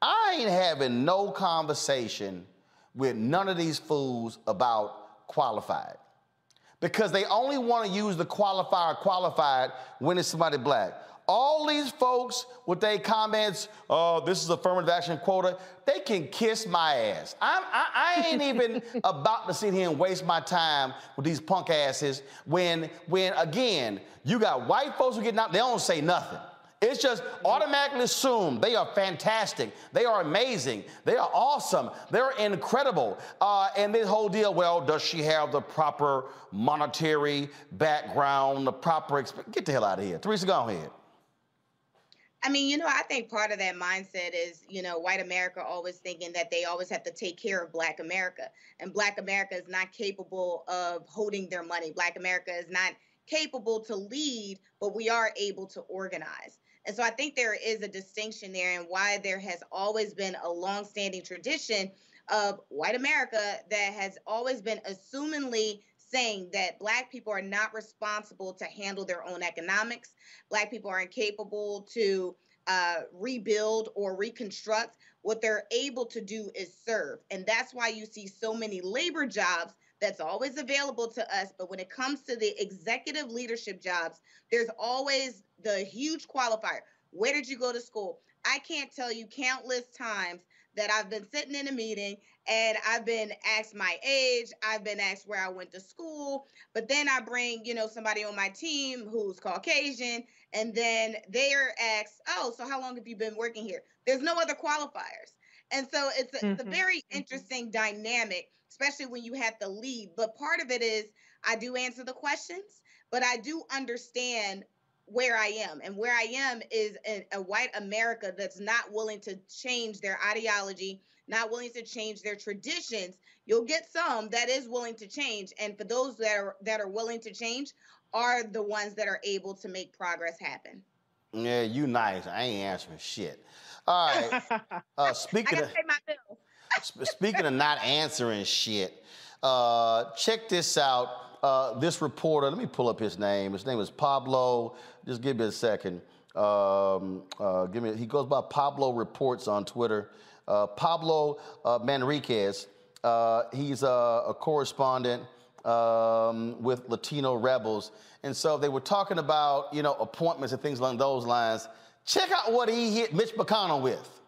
I ain't having no conversation with none of these fools about qualified because they only want to use the qualifier qualified when it's somebody black. All these folks with their comments, oh, this is affirmative action quota, they can kiss my ass. I, I ain't even [LAUGHS] about to sit here and waste my time with these punk asses when, when again, you got white folks who get out, they don't say nothing. It's just automatically assumed they are fantastic. They are amazing. They are awesome. They're incredible. Uh, and this whole deal, well, does she have the proper monetary background, the proper, exp- get the hell out of here. Teresa, go ahead. I mean, you know, I think part of that mindset is, you know, white America always thinking that they always have to take care of Black America. And Black America is not capable of holding their money. Black America is not capable to lead, but we are able to organize. And so I think there is a distinction there and why there has always been a long-standing tradition of white America that has always been assumingly saying that black people are not responsible to handle their own economics. Black people are incapable to uh, rebuild or reconstruct. What they're able to do is serve. And that's why you see so many labor jobs that's always available to us. But when it comes to the executive leadership jobs, there's always the huge qualifier. Where did you go to school? I can't tell you countless times that I've been sitting in a meeting and I've been asked my age, I've been asked where I went to school, but then I bring, you know, somebody on my team who's Caucasian and then they're asked, "Oh, so how long have you been working here?" There's no other qualifiers. And so it's a, mm-hmm. it's a very mm-hmm. interesting dynamic, especially when you have to lead. But part of it is I do answer the questions, but I do understand where I am. And where I am is a, a, white America that's not willing to change their ideology, not willing to change their traditions. You'll get some that is willing to change. And for those that are that are willing to change are the ones that are able to make progress happen. Yeah, you nice. I ain't answering shit. All right. [LAUGHS] Uh, speaking of speaking of not answering shit, uh, check this out. Uh, this reporter, let me pull up his name. His name is Pablo. Just give me a second. Um, uh, give me. He goes by Pablo Reports on Twitter. Uh, Pablo uh, Manriquez. Uh, he's a, a correspondent um, with Latino Rebels, and so they were talking about you know appointments and things along those lines. Check out what he hit Mitch McConnell with.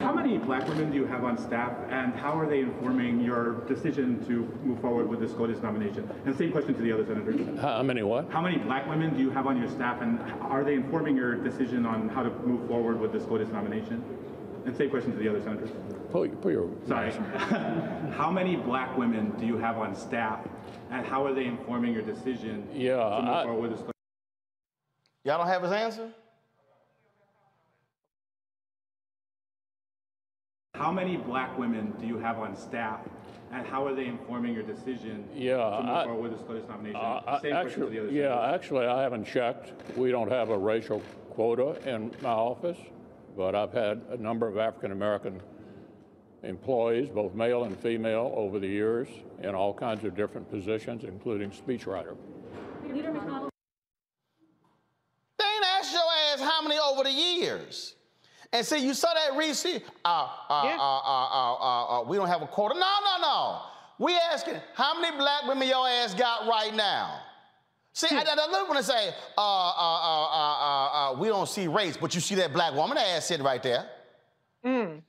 How many black women do you have on staff, and how are they informing your decision to move forward with this SCOTUS nomination? And same question to the other senators. How many what? How many black women do you have on your staff, and are they informing your decision on how to move forward with the SCOTUS nomination? And same question to the other senators. Put, put your Sorry. [LAUGHS] how many black women do you have on staff, and how are they informing your decision yeah, to move I, forward with this? Y'all don't have his answer? How many black women do you have on staff? and how are they informing your decision Yeah, to move I- forward with the SCOTUS nomination? Uh, I- Same question to actually, the other yeah, senators. actually, I haven't checked. We don't have a racial quota in my office, but I've had a number of African American employees, both male and female, over the years in all kinds of different positions, including speechwriter. Leader McConnell. They ain't asked your ass how many over the years. And see, you saw that receipt. Uh, uh, uh, uh, uh, uh, uh, we don't have a quota. No, no, no. We asking how many black women your ass got right now. See, I, I, I want to say, uh, uh, uh, uh, uh, uh, we don't see race, but you see that black woman ass sitting right there. Mm.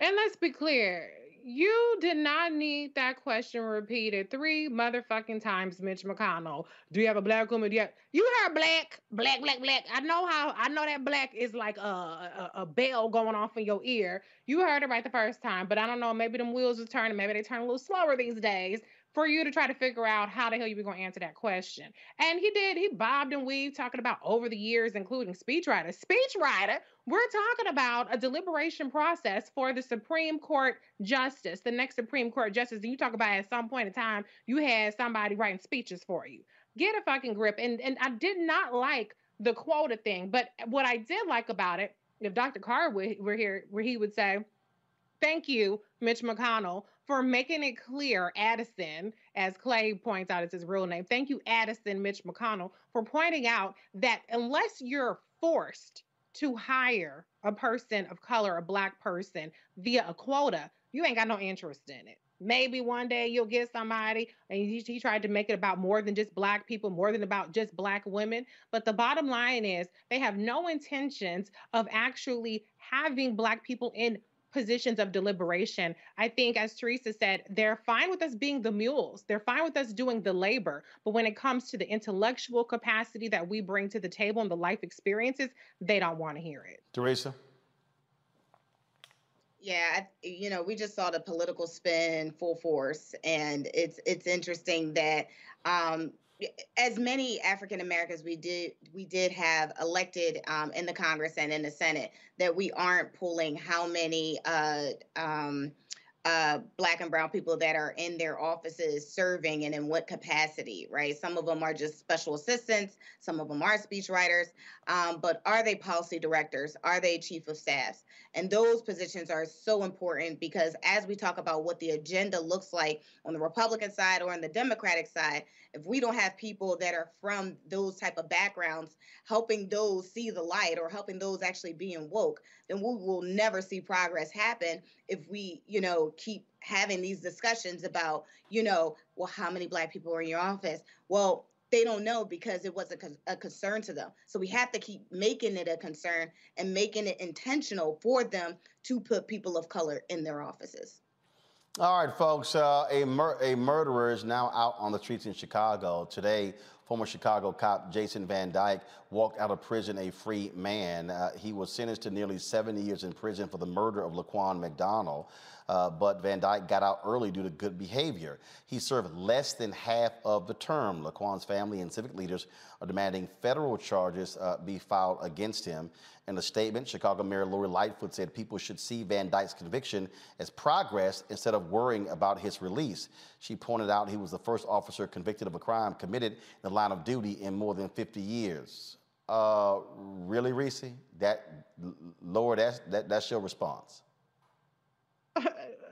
And let's be clear, you did not need that question repeated three motherfucking times, Mitch McConnell. Do you have a black woman? Do you, have... you heard black, black, black, black. I know how. I know that black is like a, a a bell going off in your ear. You heard it right the first time, but I don't know. Maybe them wheels are turning. Maybe they turn a little slower these days for you to try to figure out how the hell you were going to answer that question. And he did. He bobbed and weaved talking about over the years, including speechwriter. Speechwriter, we're talking about a deliberation process for the Supreme Court justice, the next Supreme Court justice. And you talk about at some point in time, you had somebody writing speeches for you. Get a fucking grip. And and I did not like the quota thing, but what I did like about it, if Dr. Carr were, were here, where he would say, Thank you, Mitch McConnell, for making it clear, Addison, as Clay points out, it's his real name. Thank you, Addison Mitch McConnell, for pointing out that unless you're forced to hire a person of color, a black person, via a quota, you ain't got no interest in it. Maybe one day you'll get somebody, and he, he tried to make it about more than just black people, more than about just black women. But the bottom line is they have no intentions of actually having black people in positions of deliberation. I think, as Teresa said, they're fine with us being the mules. They're fine with us doing the labor. But when it comes to the intellectual capacity that we bring to the table and the life experiences, they don't want to hear it. Teresa? Yeah, I- you know, we just saw the political spin full force, and it's it's interesting that um, as many African Americans we did we did have elected um, in the Congress and in the Senate that we aren't pulling how many uh, um, uh, black and brown people that are in their offices serving and in what capacity, right? Some of them are just special assistants, some of them are speechwriters, um, but are they policy directors? Are they chief of staffs? And those positions are so important because as we talk about what the agenda looks like on the Republican side or on the Democratic side, if we don't have people that are from those type of backgrounds helping those see the light or helping those actually being woke, then we will never see progress happen if we, you know, keep having these discussions about, you know, well, how many black people are in your office? Well, they don't know because it wasn't a concern to them. So we have to keep making it a concern and making it intentional for them to put people of color in their offices. All right, folks. Uh, a, mur- a murderer is now out on the streets in Chicago. Today, former Chicago cop Jason Van Dyke walked out of prison a free man. Uh, he was sentenced to nearly 70 years in prison for the murder of Laquan McDonald. Uh, but Van Dyke got out early due to good behavior. He served less than half of the term. Laquan's family and civic leaders are demanding federal charges uh, be filed against him. In a statement, Chicago Mayor Lori Lightfoot said people should see Van Dyke's conviction as progress instead of worrying about his release. She pointed out he was the first officer convicted of a crime committed in the line of duty in more than 50 years. Uh, really, Reese? That, Lord, that's, that, that's your response.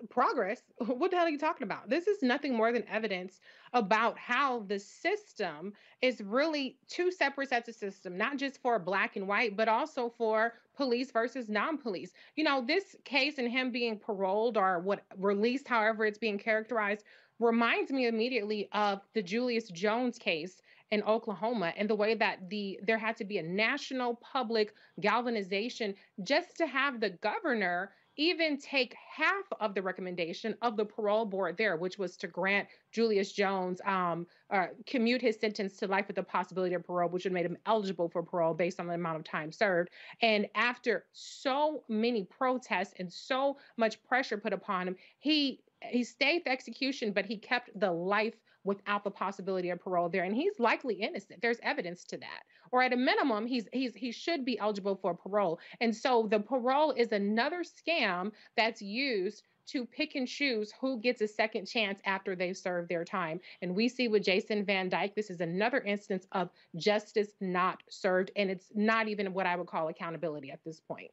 Progress. [LAUGHS] What the hell are you talking about? This is nothing more than evidence about how the system is really two separate sets of system, not just for black and white, but also for police versus non-police. You know, this case and him being paroled or what released, however it's being characterized, reminds me immediately of the Julius Jones case in Oklahoma and the way that the there had to be a national public galvanization just to have the governor even take half of the recommendation of the parole board there, which was to grant Julius Jones um, uh, commute his sentence to life with the possibility of parole, which would made him eligible for parole based on the amount of time served. And after so many protests and so much pressure put upon him, he he stayed the execution, but he kept the life without the possibility of parole there and he's likely innocent there's evidence to that or at a minimum he's he's he should be eligible for parole and so the parole is another scam that's used to pick and choose who gets a second chance after they've served their time. And we see with Jason Van Dyke, this is another instance of justice not served. And it's not even what I would call accountability at this point.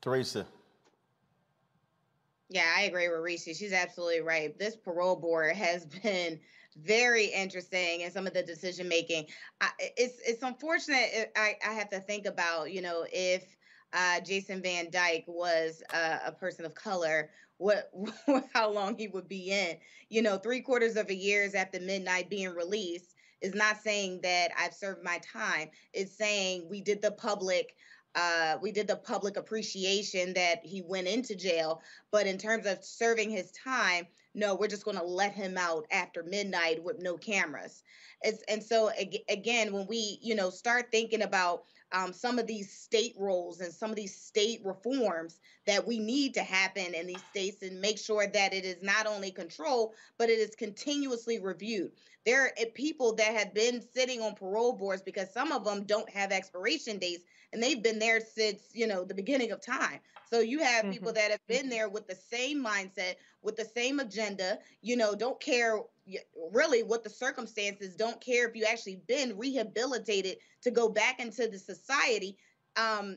Teresa. Yeah, I agree with Reese. She's absolutely right. This parole board has [LAUGHS] been very interesting in some of the decision making. It's it's unfortunate. I, I have to think about you know if uh, Jason Van Dyke was uh, a person of color, what [LAUGHS] how long he would be in. You know, three quarters of a years after midnight being released is not saying that I've served my time. It's saying we did the public uh, we did the public appreciation that he went into jail. But in terms of serving his time, no, we're just going to let him out after midnight with no cameras. It's, and so again, when we you know start thinking about um, some of these state roles and some of these state reforms that we need to happen in these states and make sure that it is not only controlled but it is continuously reviewed. There are eh, people that have been sitting on parole boards because some of them don't have expiration dates and they've been there since you know the beginning of time so you have mm-hmm. people that have been there with the same mindset with the same agenda you know don't care really what the circumstances don't care if you actually been rehabilitated to go back into the society um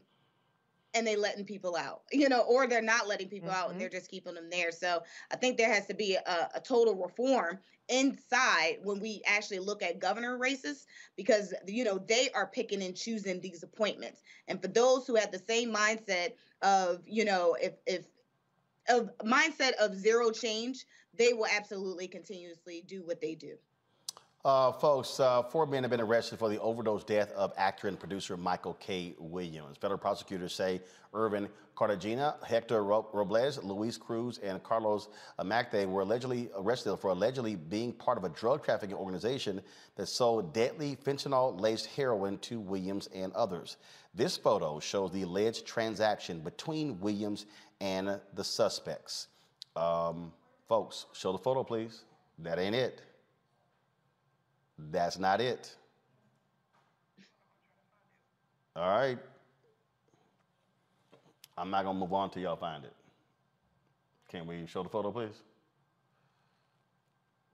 and they letting people out, [LAUGHS] you know, or they're not letting people mm-hmm. out and they're just keeping them there. So I think there has to be a, a, total reform inside when we actually look at governor races because you know they are picking and choosing these appointments. And for those who have the same mindset of, you know, if if of mindset of zero change, they will absolutely continuously do what they do. Uh, folks, uh, four men have been arrested for the overdose death of actor and producer Michael K. Williams. Federal prosecutors say Irvin Cartagena, Hector Robles, Luis Cruz, and Carlos Amacte were allegedly arrested for allegedly being part of a drug trafficking organization that sold deadly fentanyl-laced heroin to Williams and others. This photo shows the alleged transaction between Williams and the suspects. Um, folks, show the photo, please. That ain't it. That's not it. All right. I'm not going to move on till y'all find it. Can we show the photo, please?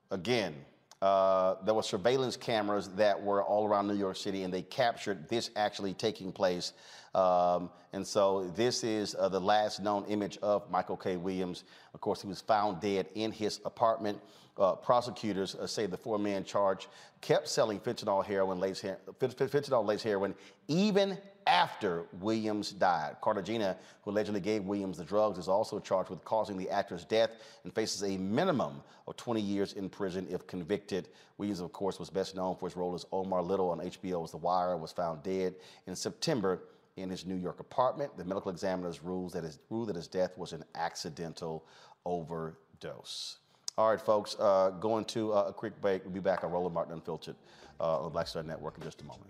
Again, uh, there were surveillance cameras that were all around New York City, and they captured this actually taking place. Um, and so this is uh, the last known image of Michael K. Williams. Of course, he was found dead in his apartment. Uh, prosecutors uh, say the four-man charge kept selling fentanyl heroin, laced fentanyl laced heroin, even after Williams died. Cartagena, who allegedly gave Williams the drugs, is also charged with causing the actor's death and faces a minimum of 20 years in prison if convicted. Williams, of course, was best known for his role as Omar Little on HBO's The Wire, was found dead in September in his New York apartment. The medical examiners ruled that his, ruled that his death was an accidental overdose. All right, folks, uh, going to uh, a quick break. We'll be back on Roland Martin Unfiltered uh, on the Black Star Network in just a moment.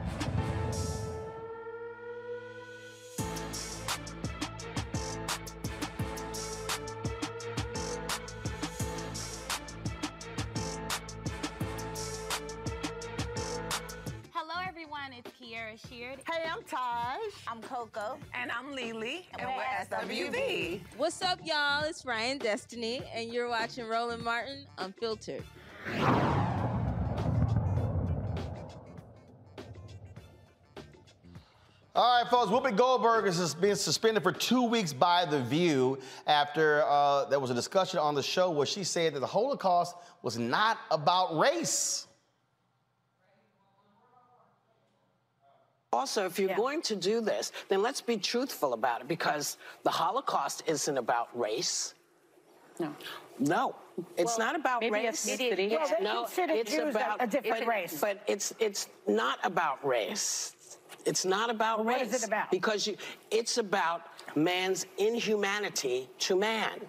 Taj. I'm Coko. And I'm Lelee. And we're SWV. What's up, y'all? It's Ryan Destiny, and you're watching Roland Martin Unfiltered. All right, folks. Whoopi Goldberg is being suspended for two weeks by The View after uh, there was a discussion on the show where she said that the Holocaust was not about race. Also, if you're going to do this, then let's be truthful about it because the Holocaust isn't about race. No. No, it's Well, not about maybe race. ethnicity. Well, they no, it's Jews a- about a different but- race. But it's it's not about race. It's not about Well, race. is it about? Because you, it's about man's inhumanity to man.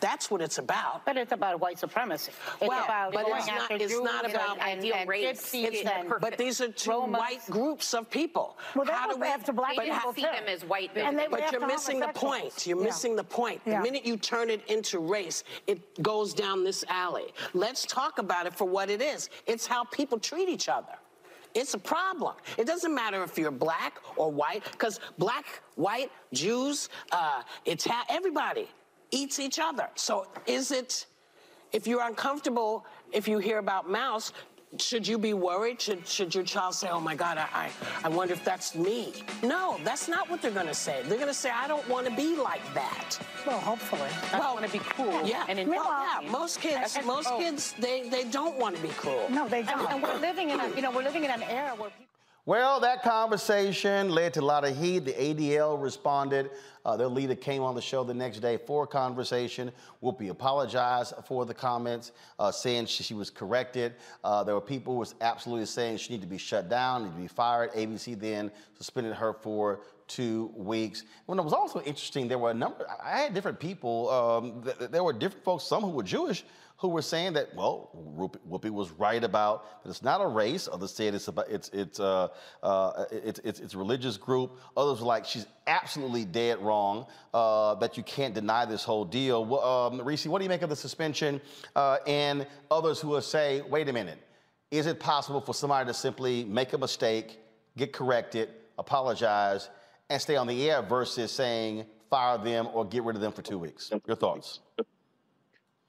That's what it's about. But it's about white supremacy. It's well, about but going it's not, after it's not and- about and- and gypsies It's- and but these are two Romans. white groups of people. Well, that How was do we, after black but people, how- too. And they were but you're missing the point. You're Yeah. missing the point. The Yeah. minute you turn it into race, it goes down this alley. Let's talk about it for what it is. It's how people treat each other. It's a problem. It doesn't matter if you're black or white, because black, white, Jews, uh, Ita- everybody eats each other. So is it, if you're uncomfortable, if you hear about Maus, should you be worried? Should, should your child say, oh my God, I, I, I wonder if that's me? No, that's not what they're going to say. They're going to say, I don't want to be like that. Well, hopefully. I well, want to be cool. Yeah, and well, intelligent. yeah, most kids, And- most oh. kids, they, they don't want to be cruel. No, they don't. And we're living in a, you know, we're living in an era where people. Well, that conversation led to a lot of heat. The ADL responded. Uh, their leader came on the show the next day for a conversation. Whoopi apologized for the comments, uh, saying she, she was corrected. Uh, there were people who was absolutely saying she needed to be shut down, need to be fired. ABC then suspended her for two weeks. When it was also interesting, there were a number. I had different people. Um, th- there were different folks, some who were Jewish, who were saying that well, Whoopi, was right about that it's not a race. Others said it's about it's it's uh, uh, it's, it's it's a religious group. Others were like she's absolutely dead wrong. Uh, that you can't deny this whole deal. Well, um, Reese, what do you make of the suspension? Uh, and others who will say, wait a minute, is it possible for somebody to simply make a mistake, get corrected, apologize, and stay on the air versus saying fire them or get rid of them for two weeks? Your thoughts?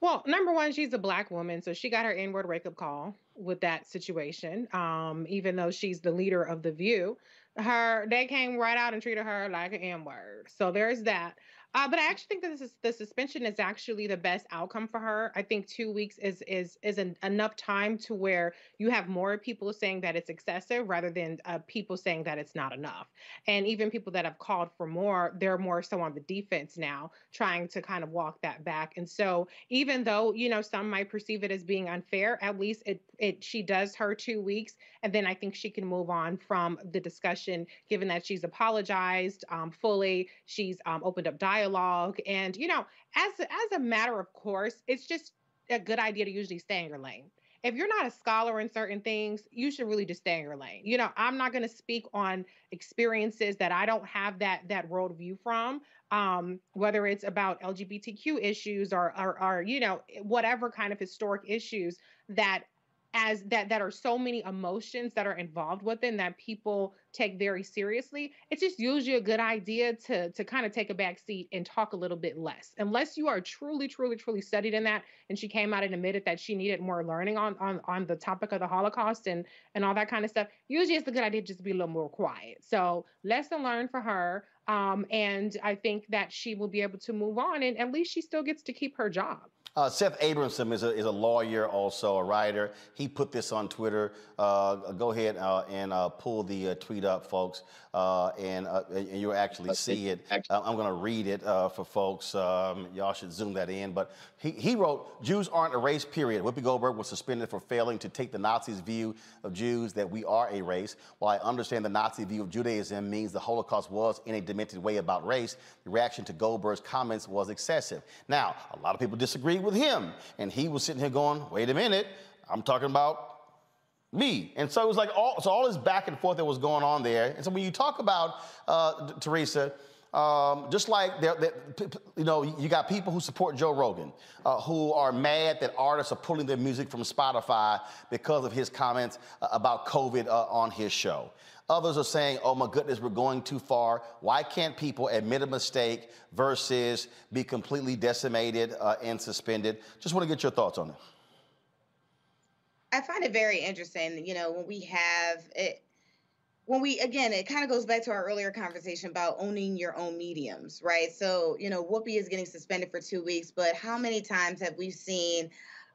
Well, number one, she's a black woman, so she got her N-word wake-up call with that situation. Um, even though she's the leader of the View, her they came right out and treated her like an N-word. So there's that. Uh, but I actually think that this is, the suspension is actually the best outcome for her. I think two weeks is is is an, enough time to where you have more people saying that it's excessive rather than uh, people saying that it's not enough. And even people that have called for more, they're more so on the defense now, trying to kind of walk that back. And so even though you know some might perceive it as being unfair, at least it it she does her two weeks, and then I think she can move on from the discussion, given that she's apologized um, fully, she's um, opened up dialogue, and you know, as as a matter of course, it's just a good idea to usually stay in your lane. If you're not a scholar in certain things, you should really just stay in your lane. You know, I'm not going to speak on experiences that I don't have that that worldview from, um, whether it's about LGBTQ issues or, or or you know whatever kind of historic issues that as that that are so many emotions that are involved within that people take very seriously it's just usually a good idea to to kind of take a back seat and talk a little bit less unless you are truly truly truly studied in that and she came out and admitted that she needed more learning on on on the topic of the holocaust and and all that kind of stuff usually it's a good idea just to be a little more quiet so lesson learned for her um, and I think that she will be able to move on, and at least she still gets to keep her job. Uh, Seth Abramson is a, is a lawyer, also a writer. He put this on Twitter. Uh, go ahead uh, and uh, pull the uh, tweet up, folks, uh, and, and you'll actually see it. I'm going to read it for folks. Um, y'all should zoom that in. But he, he wrote, Jews aren't a race, period. Whoopi Goldberg was suspended for failing to take the Nazis' view of Jews that we are a race. While I understand the Nazi view of Judaism means the Holocaust was in a demented way about race, the reaction to Goldberg's comments was excessive. Now, a lot of people disagree with him, and he was sitting here going, wait a minute, I'm talking about me. And so it was like all, so all this back and forth that was going on there. And so when you talk about uh, Teresa, um, just like they're, they're, you know, you got people who support Joe Rogan, uh, who are mad that artists are pulling their music from Spotify because of his comments uh, about COVID uh, on his show. Others are saying, oh my goodness, we're going too far. Why can't people admit a mistake versus be completely decimated uh, and suspended? Just want to get your thoughts on it. I find it very interesting, you know, when we have it, when we again it kind of goes back to our earlier conversation about owning your own mediums right? So you know whoopi is getting suspended for two weeks but how many times have we seen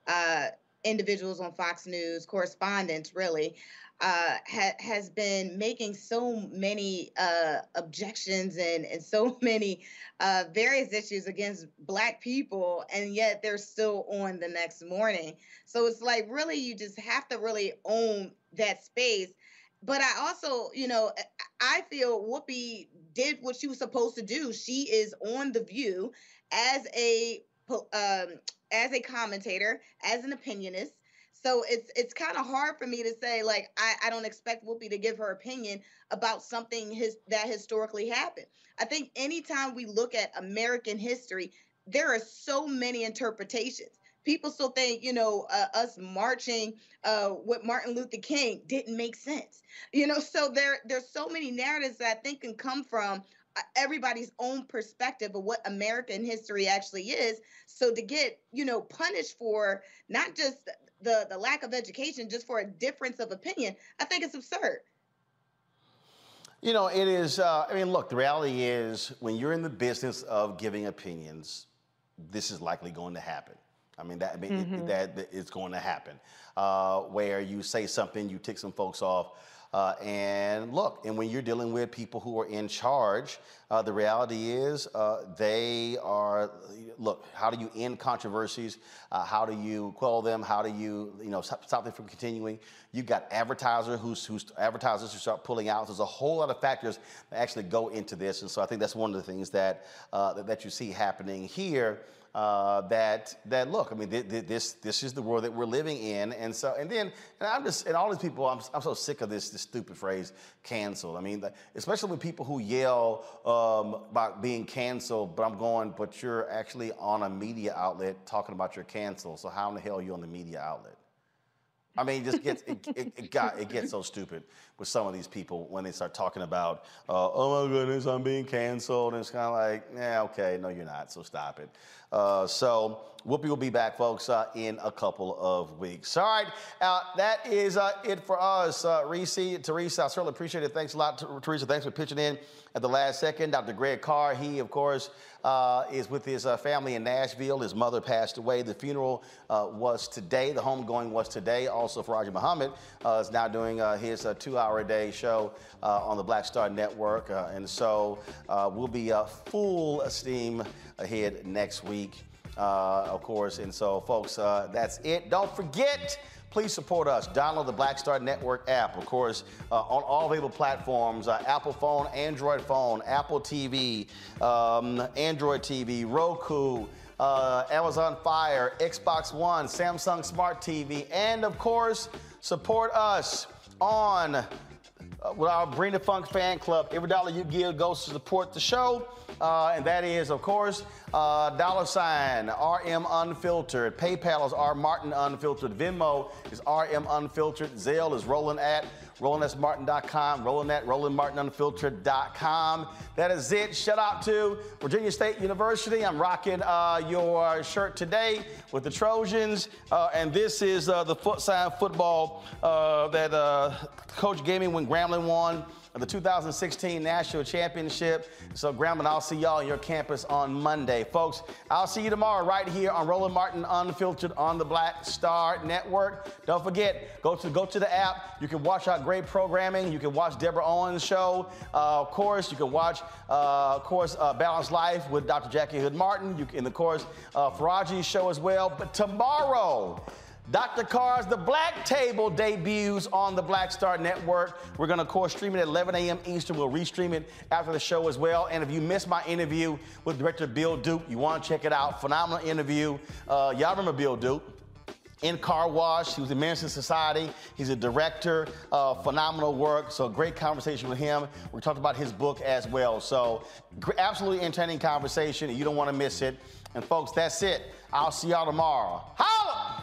uh, individuals on fox news correspondents really uh, ha- has been making so many uh, objections and, and so [LAUGHS] many uh, various issues against black people and yet they're still on the next morning. So it's like really you just have to really own that space but I also, you know, I feel Whoopi did what she was supposed to do. She is on the View as a um, as a commentator, as an opinionist. So it's it's kind of hard for me to say like I, I don't expect Whoopi to give her opinion about something his that historically happened. I think anytime we look at American history, there are so many interpretations people still think you know uh, us marching uh, with Martin Luther King didn't make sense. You know, so there there's so many narratives that I think can come from uh, everybody's own perspective of what American history actually is. So to get you know punished for not just the the lack of education, just for a difference of opinion, I think it's absurd. You know, it is. Uh, I mean, look, the reality is when you're in the business of giving opinions, this is likely going to happen. I mean, that, I mean, mm-hmm. it, that, that going to happen. Uh, where you say something, you tick some folks off. Uh, and look, and when you're dealing with people who are in charge, uh, the reality is uh, they are. Look, how do you end controversies? Uh, how do you quell them? How do you, you know, stop, stop them from continuing? You've got advertisers who's, who's advertisers who start pulling out. There's a whole lot of factors that actually go into this, and so I think that's one of the things that uh, that, that you see happening here uh, that that look, I mean, th- th- this this is the world that we're living in, and so and then and I'm just and all these people, I'm, I'm so sick of this this stupid phrase canceled. I mean, the, especially when people who yell um, about being canceled, but I'm going, but you're actually on a media outlet talking about your cancel. So how in the hell are you on the media outlet? I mean, it just gets it, it, it, got it gets so stupid with some of these people when they start talking about, uh, oh my goodness, I'm being canceled, and it's kind of like, yeah, okay, no, you're not, so stop it. Uh, so Whoopi will be back, folks, uh, in a couple of weeks. All right, uh, that is uh, it for us. Uh, Reese, Teresa, I certainly appreciate it. Thanks a lot, Teresa. Thanks for pitching in at the last second. Dr. Greg Carr, he, of course, uh, is with his uh, family in Nashville. His mother passed away. The funeral was today. The homegoing was today. Also, Faraji Muhammad is now doing his two-hour-a-day show on the Black Star Network. and so we'll be full steam ahead next week uh, of course. And so, folks, uh, that's it. Don't forget, please support us. Download the Black Star Network app, of course, uh, on all available platforms uh, Apple phone, Android phone, Apple TV, um, Android TV, Roku. Uh, Amazon Fire, Xbox One, Samsung Smart TV, and of course, support us on uh, with our the Funk fan club. Every dollar you give goes to support the show. Uh, and that is, of course, uh, dollar sign RM Unfiltered. PayPal is R Martin Unfiltered. Venmo is RM Unfiltered. Zelle is roland at RolandSMartin.com, roland at RolandMartinUnfiltered.com. That is it. Shout out to Virginia State University. I'm rocking uh, your shirt today with the Trojans. Uh, and this is uh, the foot sign football uh, that uh, Coach gave me when Grambling won of the 2016 National Championship. So, Grambling, I'll see y'all on your campus on Monday. Folks, I'll see you tomorrow right here on Roland Martin Unfiltered on the Black Star Network. Don't forget, go to go to the app. You can watch our great programming. You can watch Deborah Owens' show. Uh, of course, you can watch, uh, of course, uh, Balanced Life with Dr. Jacquie Hood Martin. You can, of course, uh, Faraji's show as well. But tomorrow, Dr. Carr's The Black Table debuts on the Black Star Network. We're going to, of course, stream it at 11 a.m. Eastern. We'll restream it after the show as well. And if you missed my interview with director Bill Duke, you want to check it out. Phenomenal interview. Uh, y'all remember Bill Duke? in Car Wash. He was in Men's Society. He's a director, uh, phenomenal work. So great conversation with him. We talked about his book as well. So absolutely entertaining conversation. You don't want to miss it. And folks, that's it. I'll see y'all tomorrow. Holla!